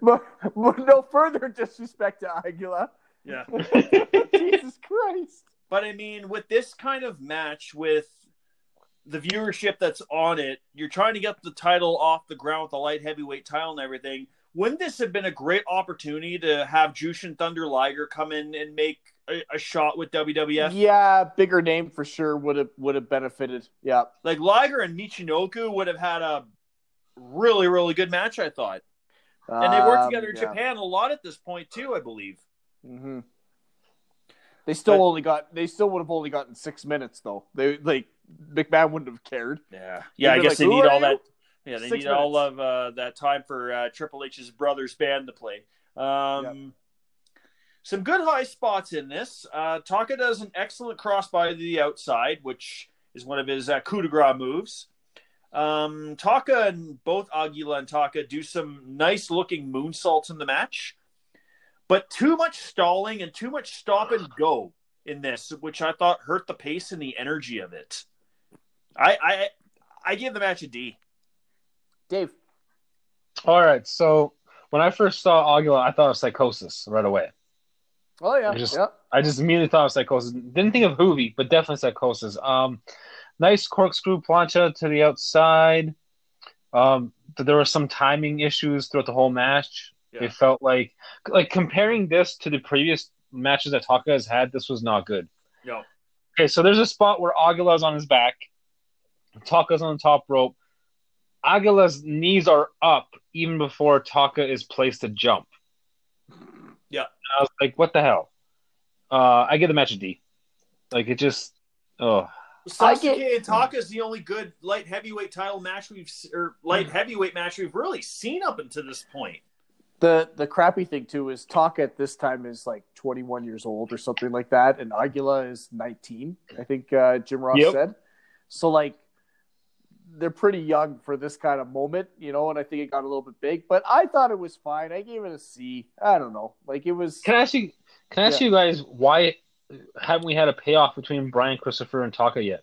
but, but no further disrespect to Aguila. Yeah. Jesus Christ. But I mean, with this kind of match, with the viewership that's on it, you're trying to get the title off the ground with the light heavyweight title and everything. Wouldn't this have been a great opportunity to have Jushin Thunder Liger come in and make a, a shot with WWF? Yeah, bigger name for sure would have would have benefited. Yeah. Like Liger and Michinoku would have had a really, really good match, I thought. And they worked Um, together in yeah. Japan a lot at this point too, I believe. Hmm They still But- only got. They still would have only gotten six minutes though. They like McMahon wouldn't have cared. Yeah, yeah. I They'd be guess like, they "Who need all you?" that. Yeah, they Six need all of uh, that time for uh, Triple H's brother's band to play. Um, Some good high spots in this. Uh, Taka does an excellent crossbody the outside, which is one of his uh, coup de grace moves. Um, Taka and both Aguila and Taka do some nice looking moonsaults in the match, but too much stalling and too much stop and go in this, which I thought hurt the pace and the energy of it. I I I give the match a D. Dave. All right, so when I first saw Aguila, I thought of Psychosis right away. Oh yeah. I just- yeah. I just immediately thought of Psychosis. Didn't think of Juvi, but definitely Psychosis. Um, nice corkscrew plancha to the outside. Um, th- there were some timing issues throughout the whole match. Yeah. It felt like like comparing this to the previous matches that Taka has had, this was not good. No. Okay, so there's a spot where Aguila's on his back, Taka's on the top rope. Aguila's knees are up even before Taka is placed to jump. Yeah. I was like, what the hell? Uh, I give the match a D. Like it just, oh, I Sasuke get- and Taka is the only good light heavyweight title match we've or light heavyweight match we've really seen up until this point. The the crappy thing too is Taka at this time is like 21 years old or something like that, and Aguila is 19. I think uh, Jim Ross Yep. said. So like they're pretty young for this kind of moment, you know, and I think it got a little bit big, but I thought it was fine. I gave it a C. I don't know, like it was. Can I ask you? Can I ask Yeah. you guys why haven't we had a payoff between Brian Christopher and Taka yet?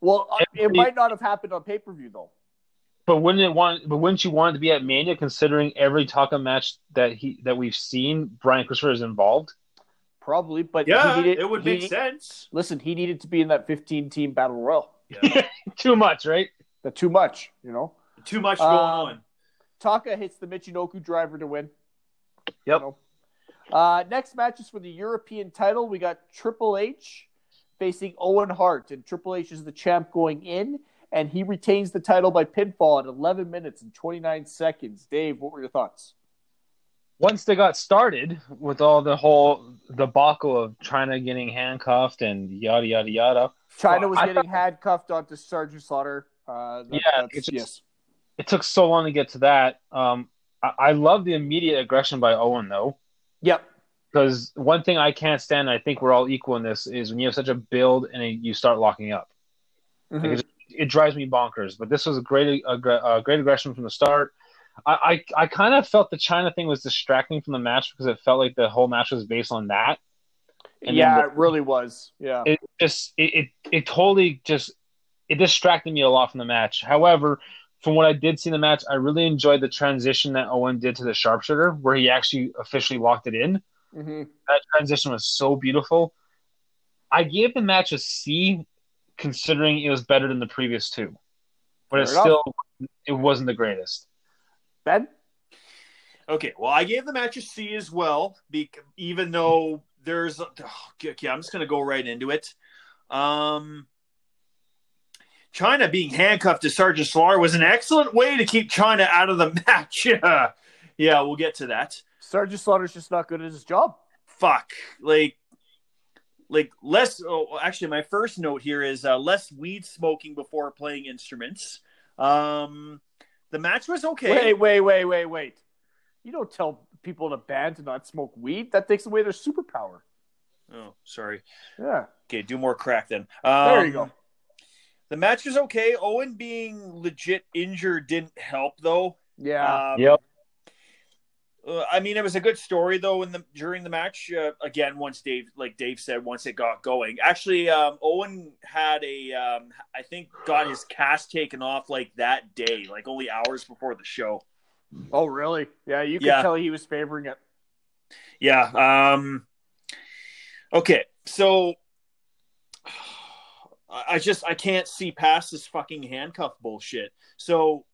Well, uh, it might not have happened on pay per view though. But wouldn't it want? But wouldn't you want it to be at Mania, considering every Taka match that he that we've seen, Brian Christopher is involved? Probably, but Yeah, he needed, it would make need- sense. Listen, he needed to be in that 15 team battle royal. Yeah. Too much, right? That too much, you know. Too much going Um, on. Taka hits the Michinoku driver to win. Yep. You know. Uh, next match is for the European title. We got Triple H facing Owen Hart, and Triple H is the champ going in, and he retains the title by pinfall at 11 minutes and 29 seconds. Dave, what were your thoughts? Once they got started with all the whole debacle of Chyna getting handcuffed and yada yada yada, Chyna was I getting handcuffed onto Sergeant Slaughter. Uh, that- Yeah, it's just- yes. it took so long to get to that. Um, I, I love the immediate aggression by Owen though. Yep. Because one thing I can't stand, and I think we're all equal in this, is when you have such a build and you start locking up. Mhm. Like, it drives me bonkers. But this was a great, a, a great aggression from the start. I, I, I kind of felt the Chyna thing was distracting from the match because it felt like the whole match was based on that. And yeah, then it really was. Yeah. It just, it, it, it totally just, it distracted me a lot from the match. However, from what I did see in the match, I really enjoyed the transition that Owen did to the sharpshooter, where he actually officially locked it in. Mm-hmm. That transition was so beautiful. I gave the match a C, considering it was better than the previous two, but it still it wasn't the greatest. Ben? Okay, well, I gave the match a C as well, bec- even though there's. Oh, okay, I'm just going to go right into it. Um, Chyna being handcuffed to Sergeant Slaughter was an excellent way to keep Chyna out of the match. Yeah, yeah, we'll get to that. Sergeant Slaughter's just not good at his job. Fuck, like, like less. Oh, actually, my first note here is uh, less weed smoking before playing instruments. Um, the match was okay. Wait, wait, wait, wait, wait. You don't tell people in a band to not smoke weed. That takes away their superpower. Oh, sorry. Yeah. Okay, do more crack then. Um, There you go. The match was okay. Owen being legit injured didn't help though. Yeah. Um, Yep. Uh, I mean, it was a good story though. In the during the match, uh, again, once Dave, like Dave said, once it got going, actually, um, Owen had a, um, I think, got his cast taken off like that day, like only hours before the show. oh, really? Yeah, you could Yeah. tell he was favoring it. Yeah. Um, okay. So I I just I can't see past this fucking handcuff bullshit. So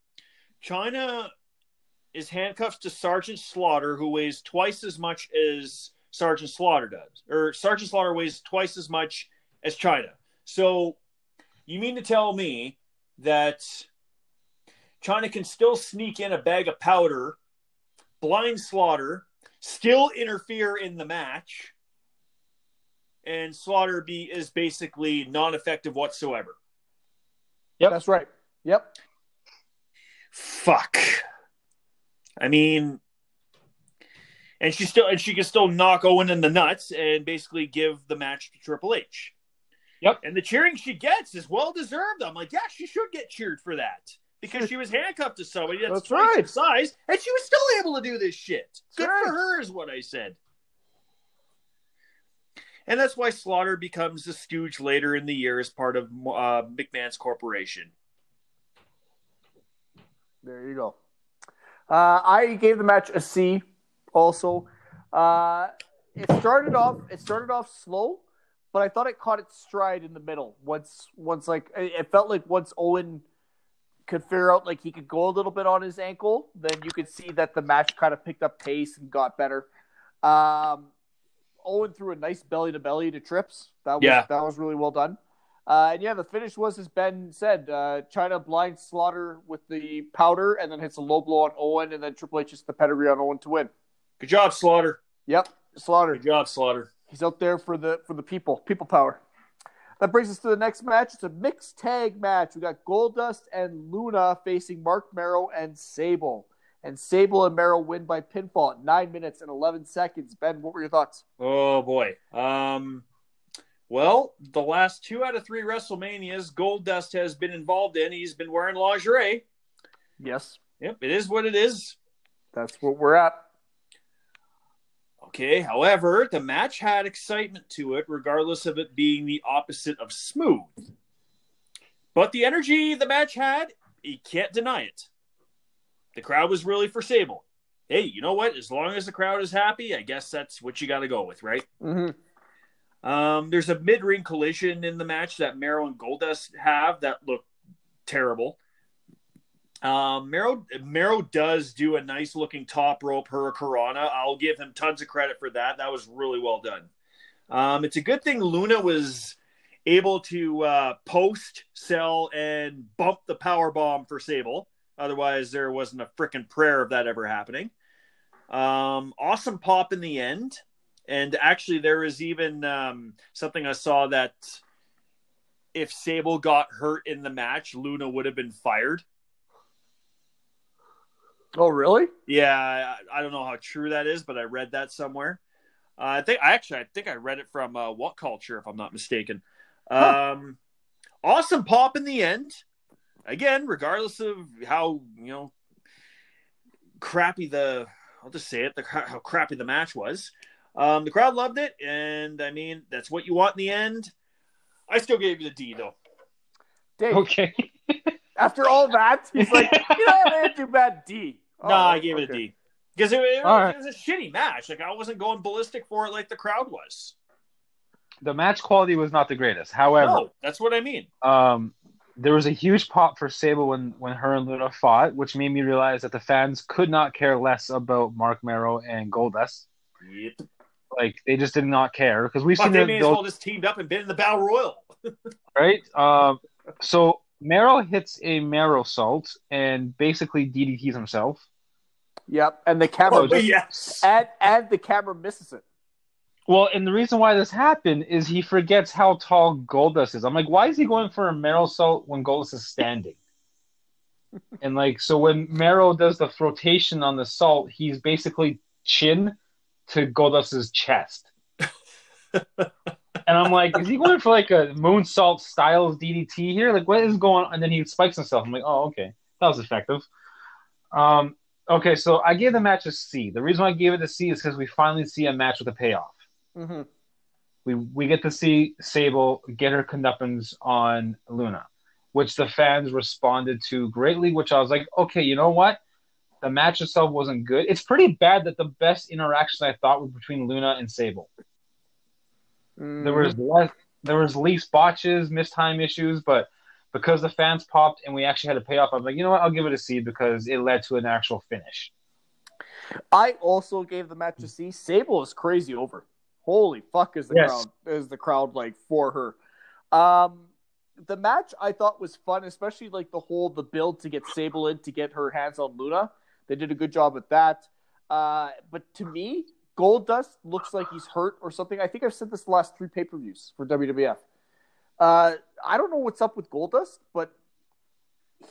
Chyna is handcuffed to Sergeant Slaughter, who weighs twice as much as Sergeant Slaughter does, or Sergeant Slaughter weighs twice as much as Chyna. So you mean to tell me that Chyna can still sneak in a bag of powder, blind Slaughter, still interfere in the match, and Slaughter be is basically non-effective whatsoever. Yep. That's right. Yep. Fuck. I mean, and she still and she can still knock Owen in the nuts and basically give the match to Triple H. Yep. And the cheering she gets is well deserved. I'm like, yeah, she should get cheered for that because she was handcuffed to somebody that's, That's right. size, and she was still able to do this shit. Good right. for her, is what I said. And that's why Slaughter becomes a stooge later in the year as part of uh, McMahon's corporation. There you go. Uh, I gave the match a C. Also, uh, it started off. It started off slow, but I thought it caught its stride in the middle. Once, once like it felt like once Owen could figure out like he could go a little bit on his ankle, then you could see that the match kind of picked up pace and got better. Um, Owen threw a nice belly to belly to Trips. That was Yeah. that was really well done. Uh, and yeah, the finish was as Ben said. Uh, Chyna blind Slaughter with the powder, and then hits a low blow on Owen, and then Triple H hits the pedigree on Owen to win. Good job, Slaughter. Yep, Slaughter. Good job, Slaughter. He's out there for the for the people, people power. That brings us to the next match. It's a mixed tag match. We got Goldust and Luna facing Marc Mero and Sable. And Sable and Mero win by pinfall at nine minutes and eleven seconds. Ben, what were your thoughts? Oh boy. Um well, the last two out of three WrestleManias Goldust has been involved in. He's been wearing lingerie. Yes, Yep, it is what it is. that's what we're at. Okay, however, the match had excitement to it, regardless of it being the opposite of smooth. But the energy the match had, you can't deny it. The crowd was really for Sable. Hey, you know what? As long as the crowd is happy, I guess that's what you got to go with, right? Mm-hmm. Um, there's a mid-ring collision in the match that Mero and Goldust have that look terrible. Um, Mero does do a nice looking top rope hurricanrana. I'll give him tons of credit for that. That was really well done. Um, it's a good thing Luna was able to uh, post, sell, and bump the power bomb for Sable. Otherwise, there wasn't a freaking prayer of that ever happening. Um, awesome pop in the end. And actually, there was even um, something I saw that if Sable got hurt in the match, Luna would have been fired. Oh, really? Yeah, I, I don't know how true that is, but I read that somewhere. Uh, I think I actually I think I read it from uh, What Culture, if I'm not mistaken. Um, awesome pop in the end. Again, regardless of how you know crappy the I'll just say it the how crappy the match was. Um, the crowd loved it, and I mean that's what you want in the end. I still gave you the D though. Dave, Okay. After all that, he's like, you know, I didn't do bad D. Oh, nah, I gave it a D because it, it, All right. it was a shitty match. Like I wasn't going ballistic for it like the crowd was. The match quality was not the greatest. However, No, that's what I mean. um, there was a huge pop for Sable when, when her and Luna fought, which made me realize that the fans could not care less about Marc Mero and Goldust. Yep. Like they just did not care because we've But seen they them may as well just teamed up and been in the battle royal. right. Um, so Mero hits a Merosault and basically DDTs himself. Yep, and the camera Oh, misses, yes. and and the camera misses it. Well, and the reason why this happened is he forgets how tall Goldust is. I'm like, why is he going for a Merosault when Goldust is standing? and like, so when Mero does the flotation on the salt, he's basically chin to Goldust's chest. and I'm like, is he going for like a moonsault styles DDT here? Like, what is going on? And then he spikes himself. I'm like, oh, okay, that was effective. Um, okay, so I gave the match a C. The reason why I gave it a C is because we finally see a match with a payoff Mm-hmm. we we get to see Sable get her conductance on Luna, which the fans responded to greatly. Which I was like, okay, you know what? The match itself wasn't good. It's pretty bad that the best interactions I thought were between Luna and Sable. There was less, there was least botches, mistime issues, but because the fans popped and we actually had a payoff, I'm like, you know what? I'll give it a C because it led to an actual finish. I also gave the match a C. Sable is crazy over. Holy fuck is the Yes. crowd is the crowd like for her. Um the match I thought was fun, especially like the whole the build to get Sable in to get her hands on Luna. They did a good job with that. Uh but to me, Goldust looks like he's hurt or something. I think I've said this the last three pay-per-views for WWF. Uh I don't know what's up with Goldust, but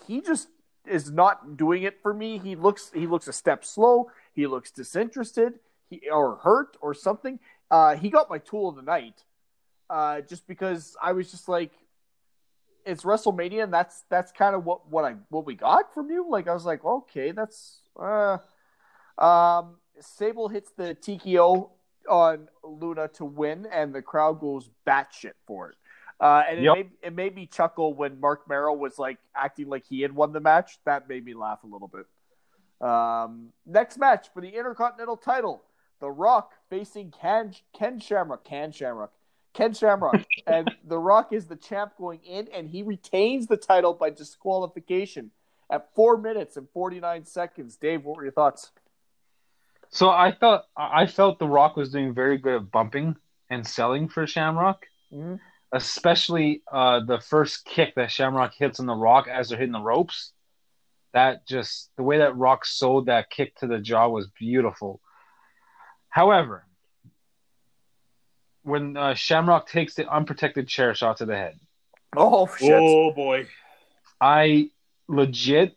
he just is not doing it for me. He looks he looks a step slow. He looks disinterested. He or hurt or something. Uh, he got my tool of the night, uh, just because I was just like, it's WrestleMania, and that's that's kind of what what I what we got from you. Like I was like, okay, that's. Uh, um, Sable hits the TKO on Luna to win, and the crowd goes batshit for it. Uh, and it, Yep. made, it made me chuckle when Marc Mero was like acting like he had won the match. That made me laugh a little bit. Um, next match for the Intercontinental title: The Rock facing Ken, Ken Shamrock. Ken Shamrock. Ken Shamrock. and The Rock is the champ going in, and he retains the title by disqualification at four minutes and forty nine seconds. Dave, what were your thoughts? So I thought I felt The Rock was doing very good at bumping and selling for Shamrock, Mhm. especially uh, the first kick that Shamrock hits on The Rock as they're hitting the ropes. That just the way that Rock sold that kick to the jaw was beautiful. However, when uh, Shamrock takes the unprotected chair shot to the head, Oh shit! Oh boy. I legit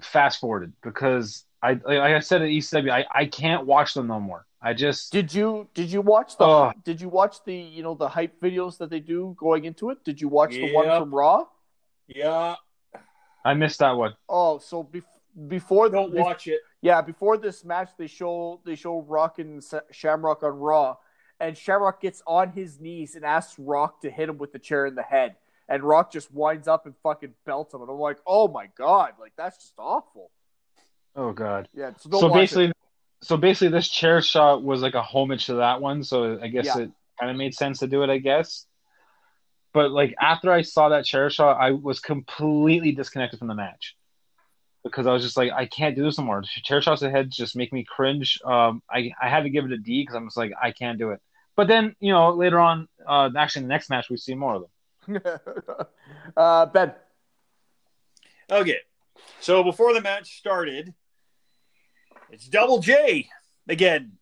fast forwarded because I like I said at ECW, I, I can't watch them no more. I just Did you did you watch the Oh. did you watch the you know the hype videos that they do going into it? Did you watch the one from Raw? Yeah. I missed that one. Oh, so bef- before the Don't watch it. yeah before this match they show they show Rock and Shamrock on Raw, and Shamrock gets on his knees and asks Rock to hit him with the chair in the head, and Rock just winds up and fucking belts him, and I'm like, oh my god, like that's just awful. Oh god. Yeah, so so watch it. basically so basically this chair shot was like a homage to that one, so I guess Yeah. it kind of made sense to do it, I guess. But like after I saw that chair shot, I was completely disconnected from the match. Because I was just like, I can't do this anymore. Chair shots ahead just make me cringe. Um, I, I had to give it a D because I'm just like, I can't do it. But then, you know, later on, uh, actually, in the next match, we see more of them. uh, Ben. Okay. So before the match started, it's Double J again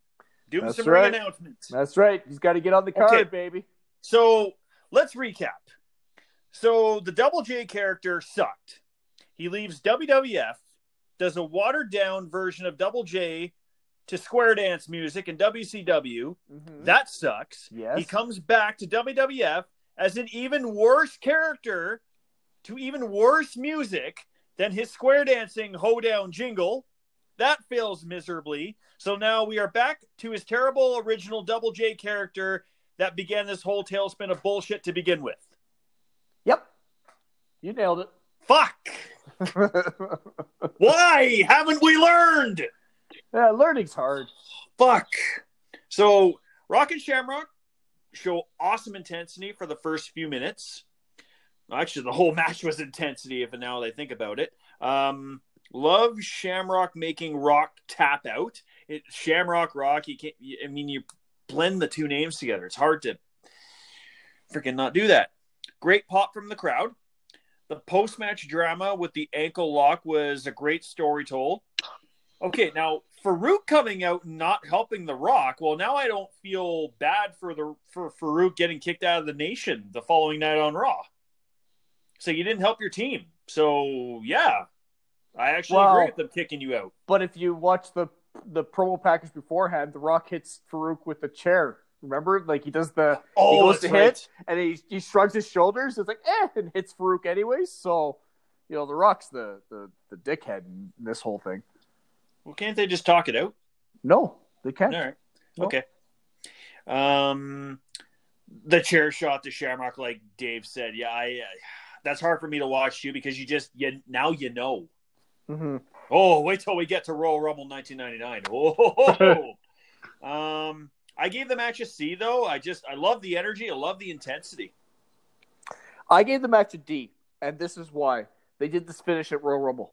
doing That's some right. ring announcements. That's right. He's got to get on the card, Okay. baby. So let's recap. So the Double J character sucked. He leaves WWF, does a watered down version of Double J to square dance music in WCW. Mhm. That sucks. Yes. He comes back to WWF as an even worse character to even worse music than his square dancing hoedown jingle. That fails miserably. So now we are back to his terrible original Double J character that began this whole tailspin of bullshit to begin with. Yep. You nailed it. Fuck. Why haven't we learned? yeah, learning's hard. Fuck. So Rock and Shamrock show awesome intensity for the first few minutes. Actually, the whole match was intensity. If now that I think about it, um, love Shamrock making Rock tap out. It Shamrock Rock. You can't. I mean, you blend the two names together. It's hard to freaking not do that. Great pop from the crowd. The post match drama with the ankle lock was a great story told. Okay, now Farouk coming out and not helping the Rock. Well, now I don't feel bad for the for Farouk getting kicked out of the nation the following night on Raw. So you didn't help your team. So yeah, I actually Well- agree with them kicking you out. But if you watch the the promo package beforehand, The Rock hits Farouk with a chair. Remember, like he does the Oh, he goes to right. hit and he he shrugs his shoulders. It's like eh, and hits Farouk anyways. So you know, The Rock's the the the dickhead in this whole thing. Well, can't they just talk it out? No, they can't. All right. No. Okay. Um, the chair shot to Shamrock, like Dave said. Yeah, I. Uh, that's hard for me to watch too because you just you now you know. hmm Oh, wait till we get to Royal Rumble 1999. Oh, um, I gave the match a C though. I just I love the energy. I love the intensity. I gave the match a D, and this is why they did this finish at Royal Rumble.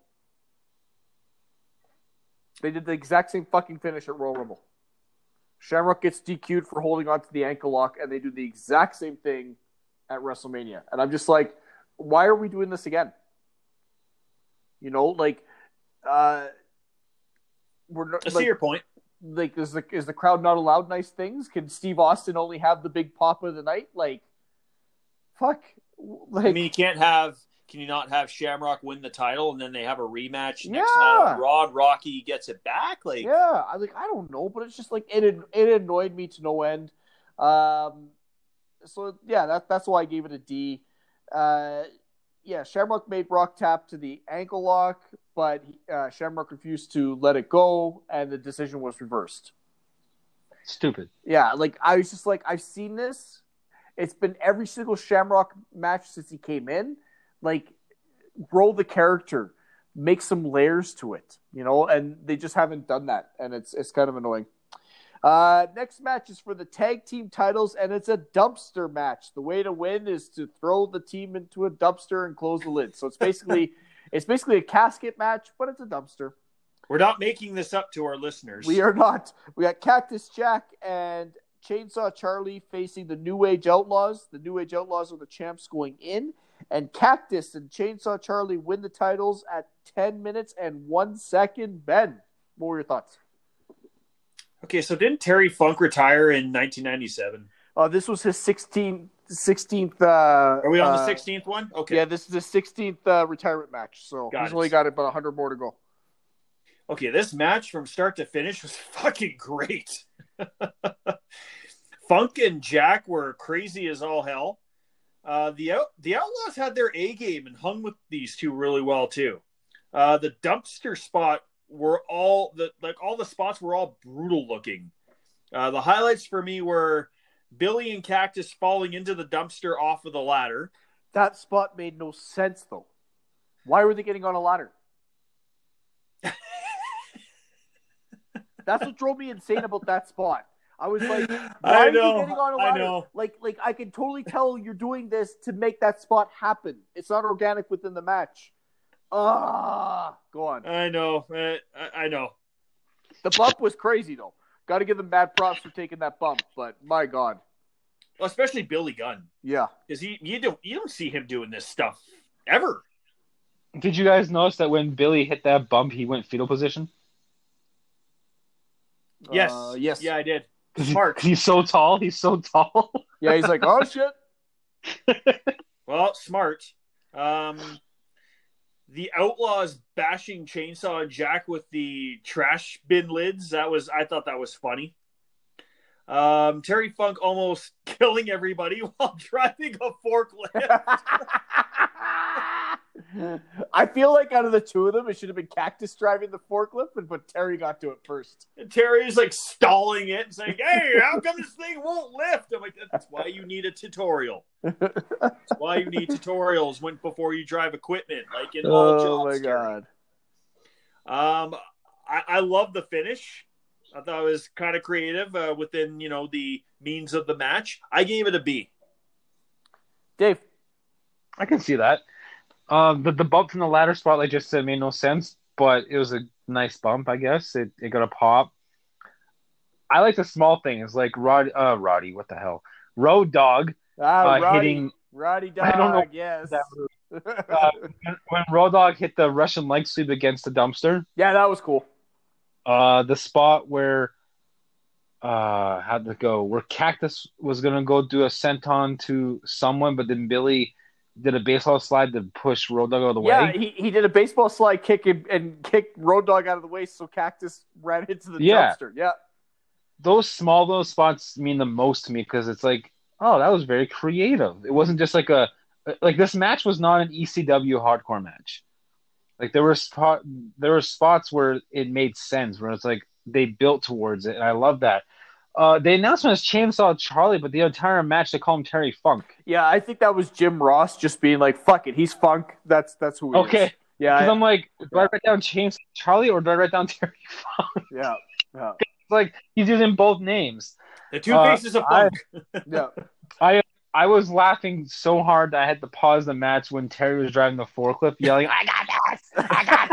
They did the exact same fucking finish at Royal Rumble. Shamrock gets DQ'd for holding on to the ankle lock, and they do the exact same thing at WrestleMania. And I'm just like, why are we doing this again? You know, like, uh, we're not, I see like, your point. like is the is the crowd not allowed nice things? Can Steve Austin only have the big pop of the night? Like, fuck. Like, I mean, you can't have. Can you not have Shamrock win the title and then they have a rematch next Yeah. night on Raw? and Rocky gets it back. Like, yeah, I like I don't know, but it's just like it it annoyed me to no end. Um, so yeah, that that's why I gave it a D. Uh, yeah, Shamrock made Rock tap to the ankle lock, but uh, Shamrock refused to let it go, and the decision was reversed. Stupid. Yeah, like I was just like I've seen this. It's been every single Shamrock match since he came in. Like, roll the character, make some layers to it, you know, and they just haven't done that, and it's it's kind of annoying. Uh, next match is for the tag team titles, and it's a dumpster match. The way to win is to throw the team into a dumpster and close the lid. So it's basically it's basically a casket match, but it's a dumpster. we're not making this up to our listeners. We are not. We got Cactus Jack and Chainsaw Charlie facing the New Age Outlaws. The New Age Outlaws are the champs going in, and Cactus and Chainsaw Charlie win the titles at 10 minutes and one second. Ben, what were your thoughts? Okay, so didn't Terry Funk retire in 1997? Uh, this was his 16th. 16th uh, Are we on uh, the 16th one? Okay. Yeah, this is his 16th uh, retirement match. So Got he's it. only got about 100 more to go. Okay, this match from start to finish was fucking great. Funk and Jack were crazy as all hell. Uh, the out, the Outlaws had their A game and hung with these two really well too. Uh, the dumpster spot were all the like all the spots were all brutal looking. Uh, the highlights for me were Billy and Cactus falling into the dumpster off of the ladder. That spot made no sense, though. Why were they getting on a ladder? That's what drove me insane about that spot. I was like, why I are know, you getting on a I ladder? know. Like, like I can totally tell you're doing this to make that spot happen. It's not organic within the match. Ah, go on. I know, I, I know. The bump was crazy though. Got to give them bad props for taking that bump, but my god, Well, especially Billy Gunn. yeah. because he you don't you don't see him doing this stuff ever. Did you guys notice that when Billy hit that bump, he went fetal position? Yes, Uh, yes, yeah, I did. Smart. he's so tall. He's so tall. yeah. He's like, oh shit. Well, smart. Um, the Outlaws bashing Chainsaw and Jack with the trash bin lids. That was I thought that was funny. Um, Terry Funk almost killing everybody while driving a forklift. I feel like out of the two of them, it should have been Cactus driving the forklift, but, but Terry got to it first. And Terry's like stalling it saying, Hey, how come this thing won't lift? I'm like, That's why you need a tutorial. That's why you need tutorials when before you drive equipment, like in all Oh jobs. my Terry. god! Um, I, I love the finish. I thought it was kind of creative uh, within you know the means of the match. I gave it a B. Dave, I can see that. Um, the the bump from the ladder spot, like just said, made no sense, but it was a nice bump, I guess. It it got a pop. I like the small things, like Rod, uh, Roddy, what the hell, Road Dog ah, uh, Roddy, hitting Roddy Dog, I don't know yes. uh, when- when Road Dog hit the Russian leg sweep against the dumpster. yeah, that was cool. Uh, the spot where uh how'd it go? Where Cactus was gonna go do a senton to someone, but then Billy did a baseball slide to push Road Dog out of the Yeah, way. he, he did a baseball slide kick and, and kicked Road Dog out of the way, so Cactus ran into the Yeah. dumpster. Yeah, Those small little spots mean the most to me because it's like, oh, that was very creative. It wasn't just like a like this match was not an ECW hardcore match. Like there were spot there were spots where it made sense where it's like they built towards it, and I love that. Uh, the announcement is Chainsaw Charlie, but the entire match they call him Terry Funk. yeah. I think that was Jim Ross just being like, "Fuck it, he's Funk. That's that's who he Okay. is." Yeah, Because I- I'm like, do I write down Chainsaw Charlie or do I write down Terry Funk? yeah, yeah, like he's using both names. The two Uh, faces of I- funk. yeah. I was laughing so hard that I had to pause the match when Terry was driving the forklift, yelling, "I got this! I got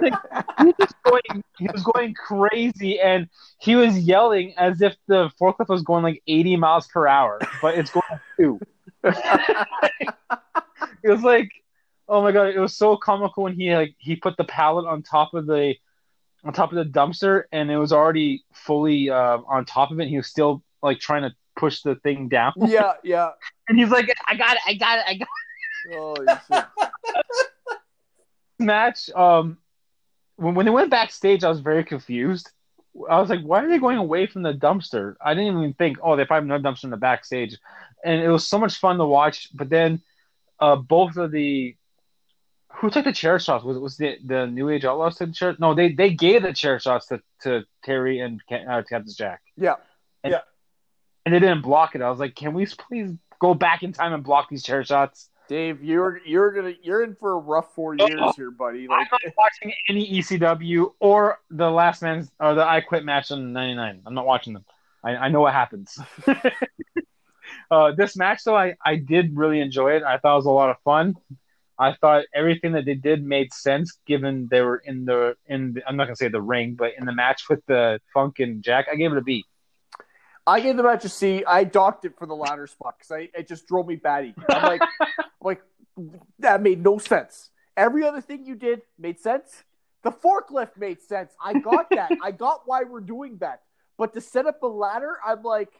this!" he, was going, he was going crazy, and he was yelling as if the forklift was going like 80 miles per hour, but it's going two. it was like, oh my god, it was so comical when he like he put the pallet on top of the on top of the dumpster, and it was already fully uh, on top of it. And he was still like trying to push the thing down. yeah, yeah. And he's like, I got it, I got it, I got Holy shit. it. Match. Um, when when they went backstage, I was very confused. I was like, why are they going away from the dumpster? I didn't even think, oh, they probably have no dumpster in the backstage. And it was so much fun to watch. But then, uh, both of the who took the chair shots was it was the the New Age Outlaws took the chair? No, they they gave the chair shots to to Terry and uh, Cactus Jack. Yeah. and they didn't block it. I was like, can we please go back in time and block these chair shots? Dave, you're you're gonna you're in for a rough four years here, buddy. Like, I'm not watching any ECW or the Last Man or the I Quit match on '99. I'm not watching them. I, I know what happens. uh, this match, though, I, I did really enjoy it. I thought it was a lot of fun. I thought everything that they did made sense, given they were in the in. The, I'm not gonna say the ring, but in the match with the Funk and Jack, I gave it a B. I gave the match a C. I docked it for the ladder spot because I it just drove me batty. I'm like, I'm like that made no sense. Every other thing you did made sense. The forklift made sense. I got that. I got why we're doing that. But to set up a ladder, I'm like,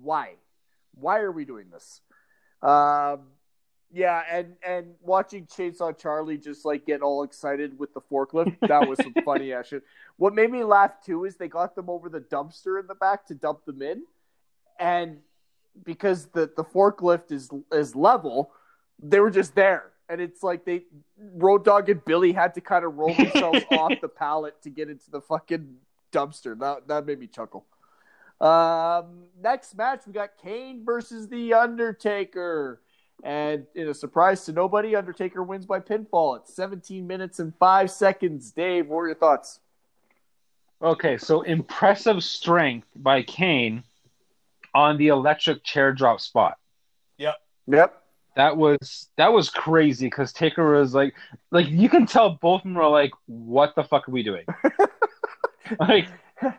why? Why are we doing this? Um, yeah, and and watching Chainsaw Charlie just like get all excited with the forklift, that was some funny ass shit. What made me laugh too is they got them over the dumpster in the back to dump them in, and because the the forklift is is level, they were just there, and it's like they Road Dog and Billy had to kind of roll themselves off the pallet to get into the fucking dumpster. That that made me chuckle. Um, next match we got Kane versus the Undertaker. And in a surprise to nobody, Undertaker wins by pinfall at 17 minutes and 5 seconds. Dave, what are your thoughts? Okay, so impressive strength by Kane on the electric chair drop spot. Yep. Yep. That was that was crazy because Taker was like, like you can tell both of them were like, "What the fuck are we doing?" like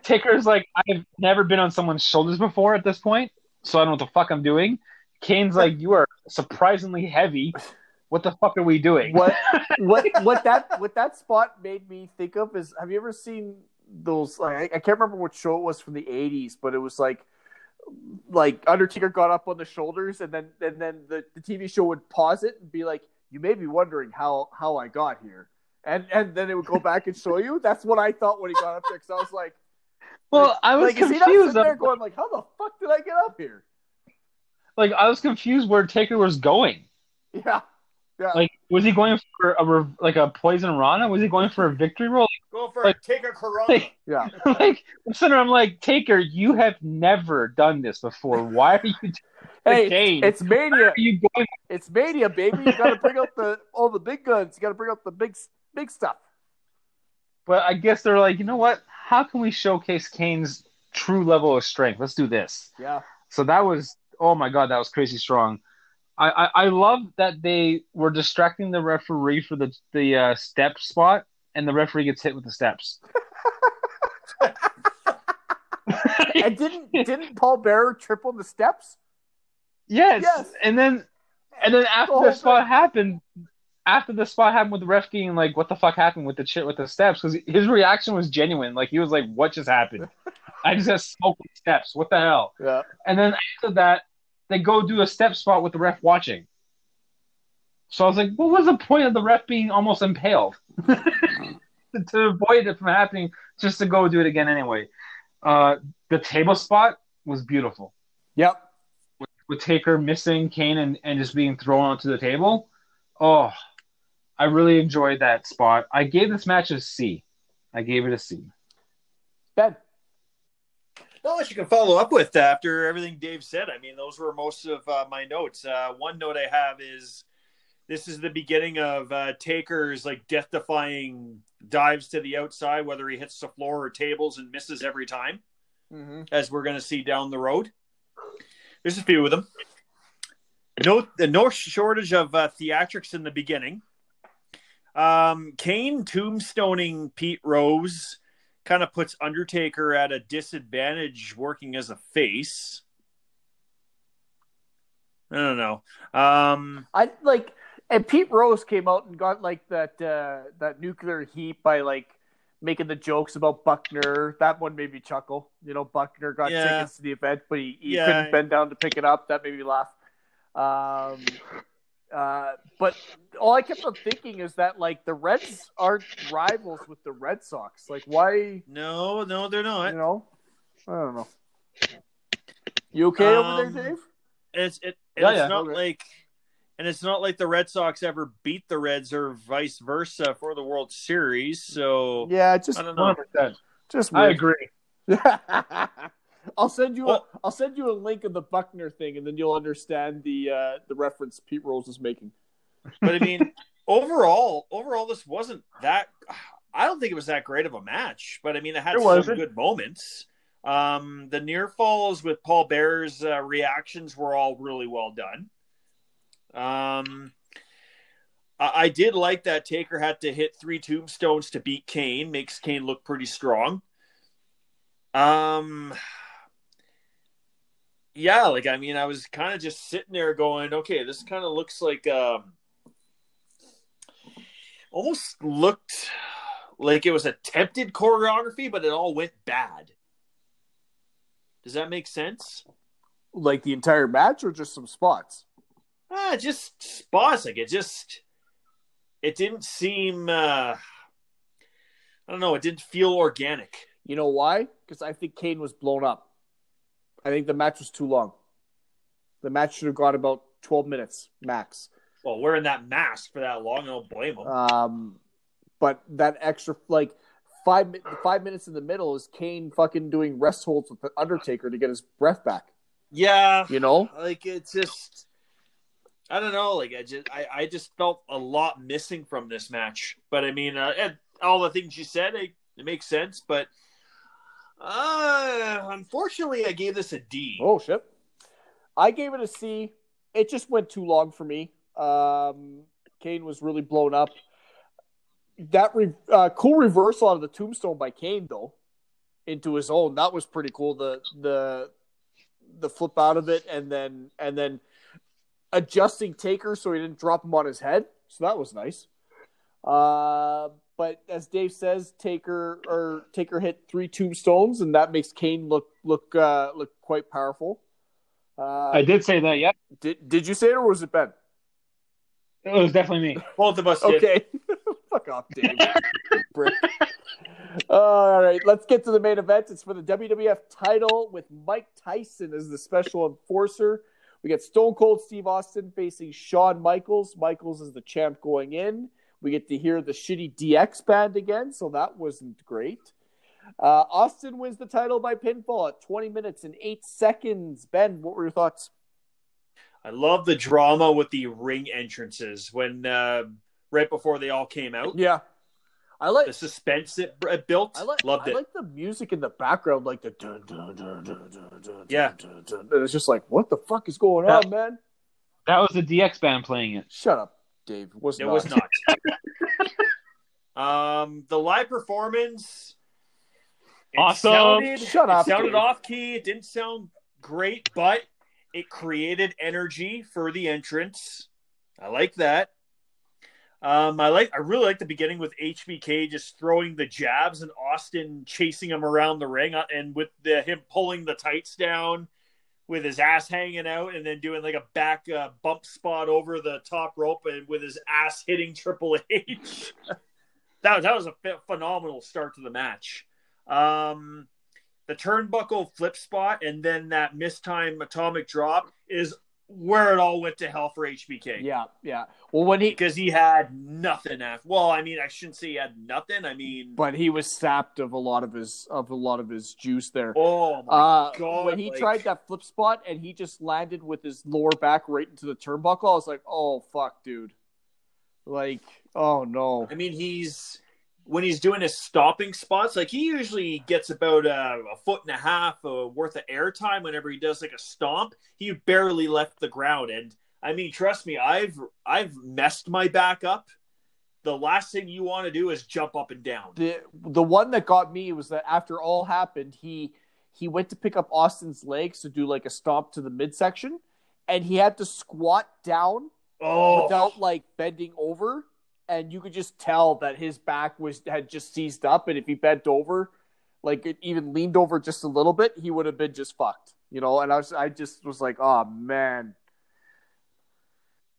Taker's like, "I've never been on someone's shoulders before at this point, so I don't know what the fuck I'm doing." Kane's like, "You are surprisingly heavy. What the fuck are we doing?" What what what that what that spot made me think of is have you ever seen those like I, I can't remember what show it was from the 80s, but it was like like Undertaker got up on the shoulders and then and then the, the TV show would pause it and be like, You may be wondering how how I got here. And and then it would go back and show you. That's what I thought when he got up there because I was like Well, I was like, is he not confused. sitting there going like, How the fuck did I get up here? Like I was confused where Taker was going. Yeah. Yeah. Like Was he going for a like a poison Rana? Was he going for a victory roll? Go for Like- it. Take a Corona. Like, Yeah. like I'm sitting there, I'm like, Taker, you have never done this before. Why are you Hey, game? it's mania. are you going? It's mania, baby. You got to bring out the all the big guns. You got to bring out the big big stuff. But I guess they're like, you know what? How can we showcase Kane's true level of strength? Let's do this. Yeah. So that was, oh my god, that was crazy strong. I, I, I love that they were distracting the referee for the the uh, step spot, and the referee gets hit with the steps. And didn't didn't Paul Bearer trip on the steps? Yes. Yes. And then and then after The the, whole spot happened, after the spot happened with the ref being like, "What the fuck happened with the shit with the steps?" Because his reaction was genuine. Like he was like, "What just happened? I just got smoked with steps. What the hell?" Yeah. And then after that, they go do a step spot with the ref watching. So I was like, "What was the point of the ref being almost impaled to avoid it from happening? Just to go do it again anyway." Uh, the table spot was beautiful Yep. with Taker missing Kane and, and just being thrown onto the table. Oh, I really enjoyed that spot. I gave this match a C. I gave it a C. Ben. Not much you can follow up with after everything Dave said. I mean, those were most of uh, my notes. Uh, one note I have is this is the beginning of uh, Taker's like death-defying dives to the outside, whether he hits the floor or tables and misses every time, Mm-hmm. as we're going to see down the road. There's a few of them. No, no shortage of uh, theatrics in the beginning. Um, Kane tombstoning Pete Rose kind of puts Undertaker at a disadvantage working as a face. I don't know. Um, I like, and Pete Rose came out and got like that uh, that nuclear heat by like making the jokes about Buckner. That one made me chuckle. You know, Buckner got Yeah. tickets to the event, but he, he Yeah. couldn't bend down to pick it up. That made me laugh. Um, uh, but all I kept on thinking is that like the Reds aren't rivals with the Red Sox. Like, why? no, no, they're not. You know, I don't know. You okay over Um, there, Dave? It's it, Yeah, it's yeah. not Okay. like, and it's not like the Red Sox ever beat the Reds or vice versa for the World Series. So Yeah, just I don't know. 100%. just I agree. I'll send you Well- a I'll send you a link of the Buckner thing, and then you'll understand the uh, the reference Pete Rose is making. But I mean, overall, overall, this wasn't that. I don't think it was that great of a match. But I mean, it had It some good moments. Um, the near falls with Paul Bearer's uh, reactions were all really well done. Um, I, I did like that Taker had to hit three tombstones to beat Kane. Makes Kane look pretty strong. Um, yeah, like I mean, I was kind of just sitting there going, okay, this kind of looks like um, almost looked like it was attempted choreography, but it all went bad. Does that make sense? Like the entire match, or just some spots? Ah, just spots. Like it just, it didn't seem. uh I don't know. It didn't feel organic. You know why? Because I think Kane was blown up. I think the match was too long. The match should have gone about twelve minutes max. Well, wearing that mask for that long, I don't blame him. Um, but that extra like five five minutes in the middle is Kane fucking doing rest holds with the Undertaker to get his breath back. yeah, You know? like it's just I don't know. Like I just I, I just felt a lot missing from this match. But I mean, uh, all the things you said, it, it makes sense. But uh, unfortunately, I gave this a D. Oh shit! I gave it a C. It just went too long for me. Um, Kane was really blown up. That re- uh, cool reversal out of the tombstone by Kane though into his own that was pretty cool. The the the flip out of it and then and then adjusting Taker so he didn't drop him on his head. So that was nice. Uh, but as Dave says, Taker or Taker hit three tombstones, and that makes Kane look look uh, look quite powerful. Uh, I did say that, yeah. did did you say it or was it Ben? It was definitely me. Both of us did. Okay, fuck off, Dave. All right, let's get to the main event. It's for the WWF title with Mike Tyson as the special enforcer. We get Stone Cold Steve Austin facing Shawn Michaels. Michaels is the champ going in. We get to hear the shitty DX band again, so that wasn't great. Uh, Austin wins the title by pinfall at 20 minutes and 8 seconds. Ben, what were your thoughts? I love the drama with the ring entrances when uh, right before they all came out. Yeah. I like The suspense it it built. I like Loved I it. like the music in the background, like the dun dun dun dun dun dun. Yeah. dun, dun, and it's just like, what the fuck is going That- on, man? That was the DX band playing it. Shut up, Dave. It was It not. was not. um, the live performance. it Awesome. Sounded, Shut it up, sounded Dave. off key. It didn't sound great, but it created energy for the entrance. I like that. Um, I like. I really like the beginning with HBK just throwing the jabs and Austin chasing him around the ring, uh, and with the him pulling the tights down with his ass hanging out, and then doing like a back uh, bump spot over the top rope, and with his ass hitting Triple H. that that was a phenomenal start to the match. Um, the turnbuckle flip spot and then that mistime atomic drop is where it all went to hell for HBK. Yeah, yeah. Well, when he, Because he had nothing after. Well, I mean, I shouldn't say he had nothing. I mean, but he was sapped of a lot of his of a lot of his juice there. oh my Uh, God, when he like- tried that flip spot and he just landed with his lower back right into the turnbuckle, I was like, "Oh fuck, dude!" Like, oh no. I mean, he's when he's doing his stopping spots, like he usually gets about a, a foot and a half uh, worth of airtime whenever he does like a stomp. He barely left the ground, and I mean, trust me, I've I've messed my back up. The last thing you want to do is jump up and down. the the one that got me was that after all happened, he he went to pick up Austin's legs to do like a stomp to the midsection, and he had to squat down Oh, without like bending over, and you could just tell that his back was had just seized up, and if he bent over, like it even leaned over just a little bit, he would have been just fucked, you know. And I was I just was like, oh man,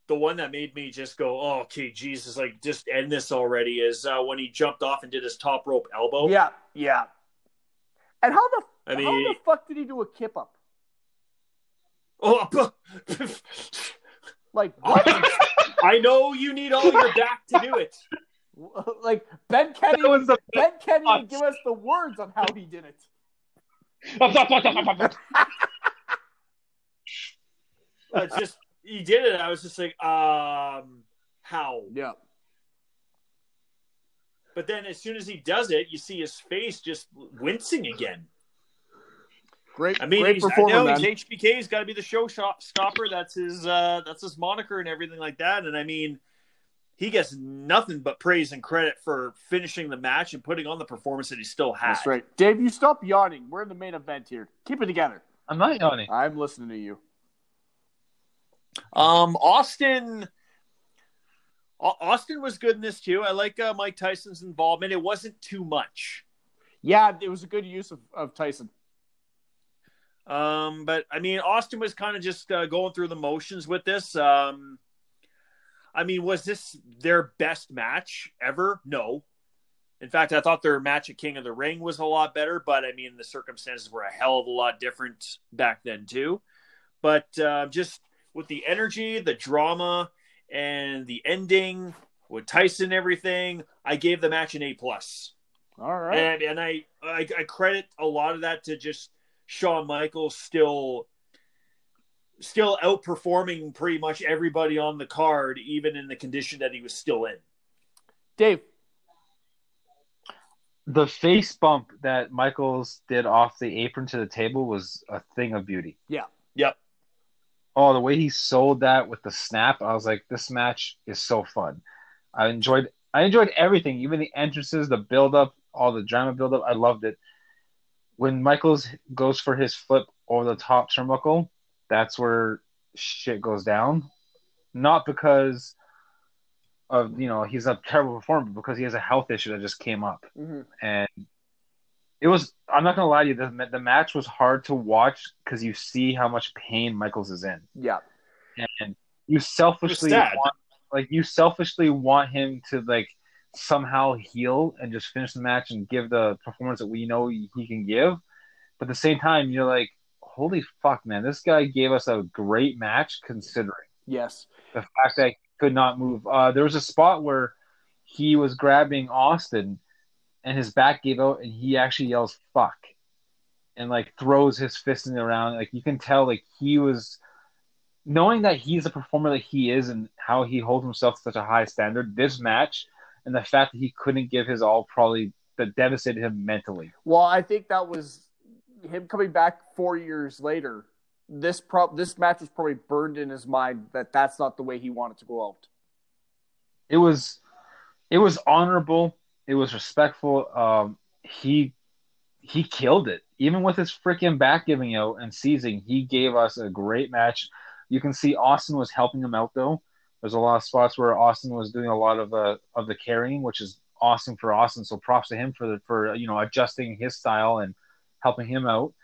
the one that made me just go, oh, okay, Jesus, like just end this already is uh, when he jumped off and did his top rope elbow. yeah, yeah. And how the I mean, how the fuck did he do a kip up? oh, Like what? I know you need all your back to do it. like Ben can't That even, was the Ben can't even nuts. give us the words on how he did it. Uh, just he did it. I was just like, um, how? Yeah. But then as soon as he does it, you see his face just wincing again. Great, I mean, great he's, I know man. he's HBK. He's got to be the show shop stopper. That's his. Uh, that's his moniker and everything like that. And I mean, he gets nothing but praise and credit for finishing the match and putting on the performance that he still had. That's right. Dave, you stop yawning. We're in the main event here. Keep it together. I'm not yawning. I'm listening to you. Um, Austin. Austin was good in this too. I like uh, Mike Tyson's involvement. It wasn't too much. Yeah, it was a good use of, of Tyson. Um, but I mean, Austin was kind of just uh, going through the motions with this. Um, I mean, was this their best match ever? No. In fact, I thought their match at King of the Ring was a lot better, but I mean, the circumstances were a hell of a lot different back then too. But uh, just with the energy, the drama, and the ending with Tyson, and everything, I gave the match an A plus. All right. And and I, I I credit a lot of that to just Shawn Michaels still still outperforming pretty much everybody on the card, even in the condition that he was still in. Dave. The face bump that Michaels did off the apron to the table was a thing of beauty. Yeah. Yep. Oh, the way he sold that with the snap, I was like, this match is so fun. I enjoyed I enjoyed everything, even the entrances, the build up, all the drama build up. I loved it. When Michaels goes for his flip over the top turnbuckle, that's where shit goes down. Not because of you know he's a terrible performer, but because he has a health issue that just came up Mhm. and it was i'm not gonna lie to you the, the match was hard to watch because you see how much pain michaels is in Yeah. and you selfishly want, like you selfishly want him to like somehow heal and just finish the match and give the performance that we know he can give but at the same time you're like holy fuck, man, this guy gave us a great match considering Yes. the fact that he could not move. Uh, there was a spot where he was grabbing Austin and his back gave out and he actually yells fuck and like throws his fist in the around. Like you can tell like he was knowing that he's a performer that he is and how he holds himself to such a high standard, this match and the fact that he couldn't give his all probably that devastated him mentally. Well, I think that was him coming back four years later. This pro- this match was probably burned in his mind that that's not the way he wanted to go out. It was it was honorable, it was respectful. Um he he killed it. Even with his freaking back giving out and seizing, he gave us a great match. You can see Austin was helping him out though. There's a lot of spots where Austin was doing a lot of uh, of the carrying, which is awesome for Austin. So props to him for the for you know adjusting his style and helping him out.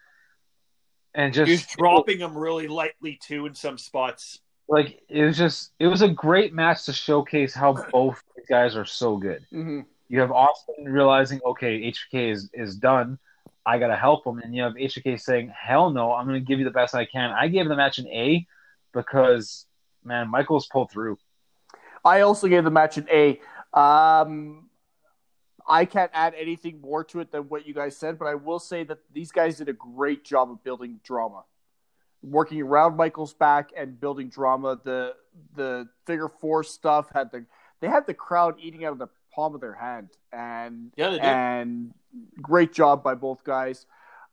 And just He's dropping him really lightly too in some spots. like it was just it was a great match to showcase how both guys are so good. Mm-hmm. You have Austin realizing, okay, HBK is is done. I gotta help him, and you have HBK saying, "Hell no, I'm gonna give you the best I can." I gave the match an A because man, Michaels pulled through. I also gave the match an A. Um, I can't add anything more to it than what you guys said, but I will say that these guys did a great job of building drama, working around Michael's back and building drama. The the figure four stuff had the they had the crowd eating out of the palm of their hand, and Yeah, they did. and great job by both guys.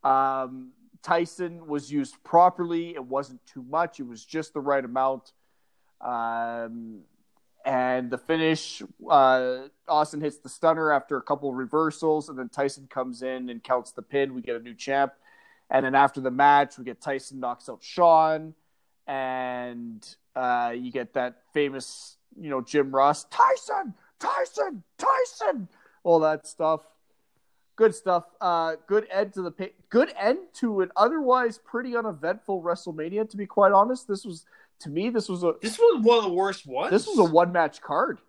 Um, Tyson was used properly. It wasn't too much. It was just the right amount. Um, and the finish, uh, Austin hits the stunner after a couple reversals, and then Tyson comes in and counts the pin. We get a new champ. And then after the match, we get Tyson knocks out Shawn, and uh, you get that famous, you know, Jim Ross, Tyson, Tyson, Tyson, all that stuff. Good stuff. Uh, good end to the pa- good end to an otherwise pretty uneventful WrestleMania. To be quite honest, this was to me this was a This was one of the worst ones. this was a one match card.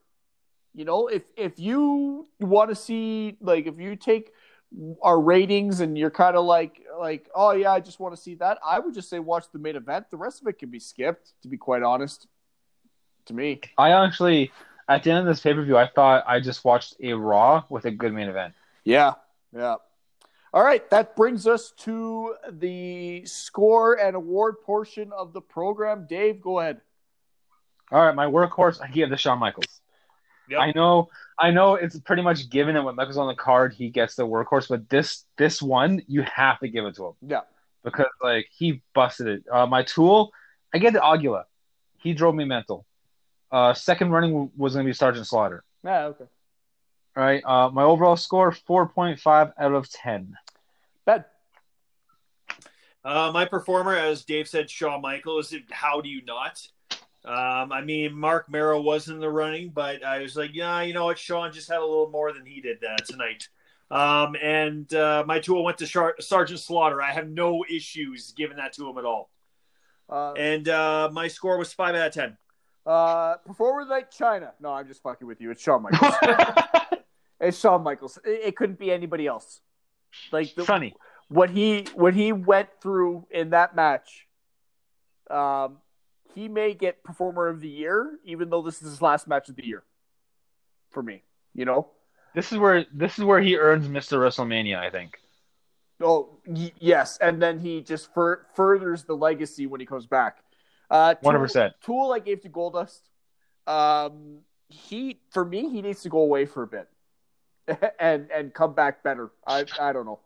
You know, if if you want to see like if you take our ratings and you're kind of like like oh yeah, I just want to see that, I would just say watch the main event. The rest of it can be skipped. To be quite honest, to me, I actually, at the end of this pay per view, I thought I just watched a Raw with a good main event. yeah, yeah. All right, that brings us to the score and award portion of the program. Dave, go ahead. All right, my workhorse, I give to Shawn Michaels. Yep. I know, I know, it's pretty much given that when Michaels on the card, he gets the workhorse. But this, this one, you have to give it to him Yeah, because like he busted it. Uh, my tool, I get the Aguila. He drove me mental. Uh, second running was going to be Sergeant Slaughter. yeah, okay. All right. Uh, my overall score, four point five out of ten. Bad. Uh, my performer, as Dave said, Shawn Michaels. How do you not? Um, I mean, Marc Mero was in the running, but I was like, yeah, you know what? Shawn just had a little more than he did that tonight. Um, and uh, my tool went to Char- Sergeant Slaughter. I have no issues giving that to him at all. Uh, And uh, my score was five out of ten. Uh, performer like Chyna. No, I'm just fucking with you. It's Shawn Michaels. it's Shawn Michaels. It, it couldn't be anybody else. Like the, Funny. what he what he went through in that match. Um, he may get performer of the year, even though this is his last match of the year. For me, you know. This is where this is where he earns Mr. WrestleMania. I think. Oh y- yes, and then he just fur- furthers the legacy when he comes back. Uh, Tool- 100%. Tool I gave to Goldust. Um, he for me he needs to go away for a bit, and and come back better. I I don't know.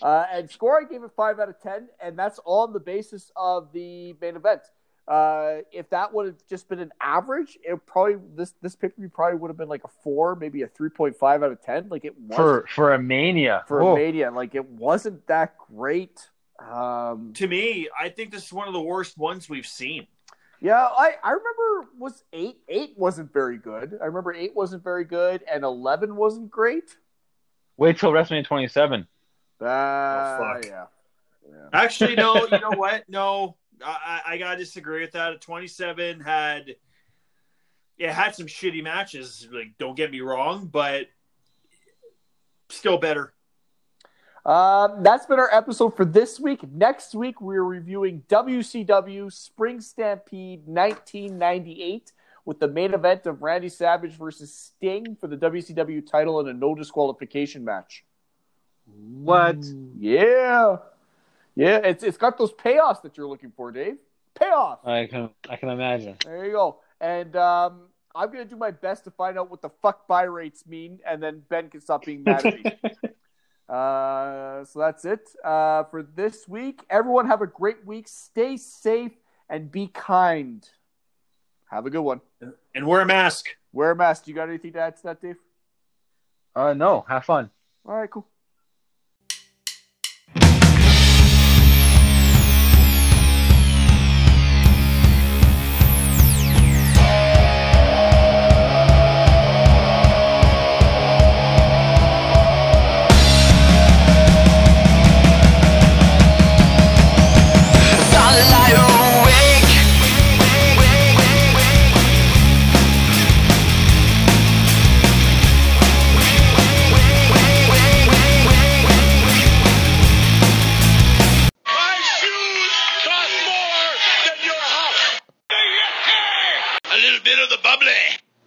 Uh, and score I gave it five out of ten, and that's on the basis of the main event. Uh, if that would have just been an average, it probably this this pay per view probably would have been like a four, maybe a three point five out of ten. Like it was For for a mania. for Oh. a Mania. Like it wasn't that great. Um, To me, I think this is one of the worst ones we've seen. Yeah, I, I remember was eight eight wasn't very good. I remember eight wasn't very good, and eleven wasn't great. Wait till WrestleMania 27. Uh, fuck. yeah, yeah. Actually, no. You know what? No, I, I I gotta disagree with that. Twenty seven had it had some shitty matches. Like, don't get me wrong, but still better. Um, that's been our episode for this week. Next week, we're reviewing WCW Spring Stampede 1998 with the main event of Randy Savage versus Sting for the WCW title in a no disqualification match. What? Yeah. Yeah, it's it's got those payoffs that you're looking for, Dave. Payoff. I can I can imagine. There you go. And um, I'm gonna do my best to find out what the fuck buy rates mean, and then Ben can stop being mad at me. uh, so that's it uh, for this week. Everyone have a great week. Stay safe and be kind. Have a good one. And wear a mask. Wear a mask. You got anything to add to that, Dave? uh, no, have fun. All right, cool.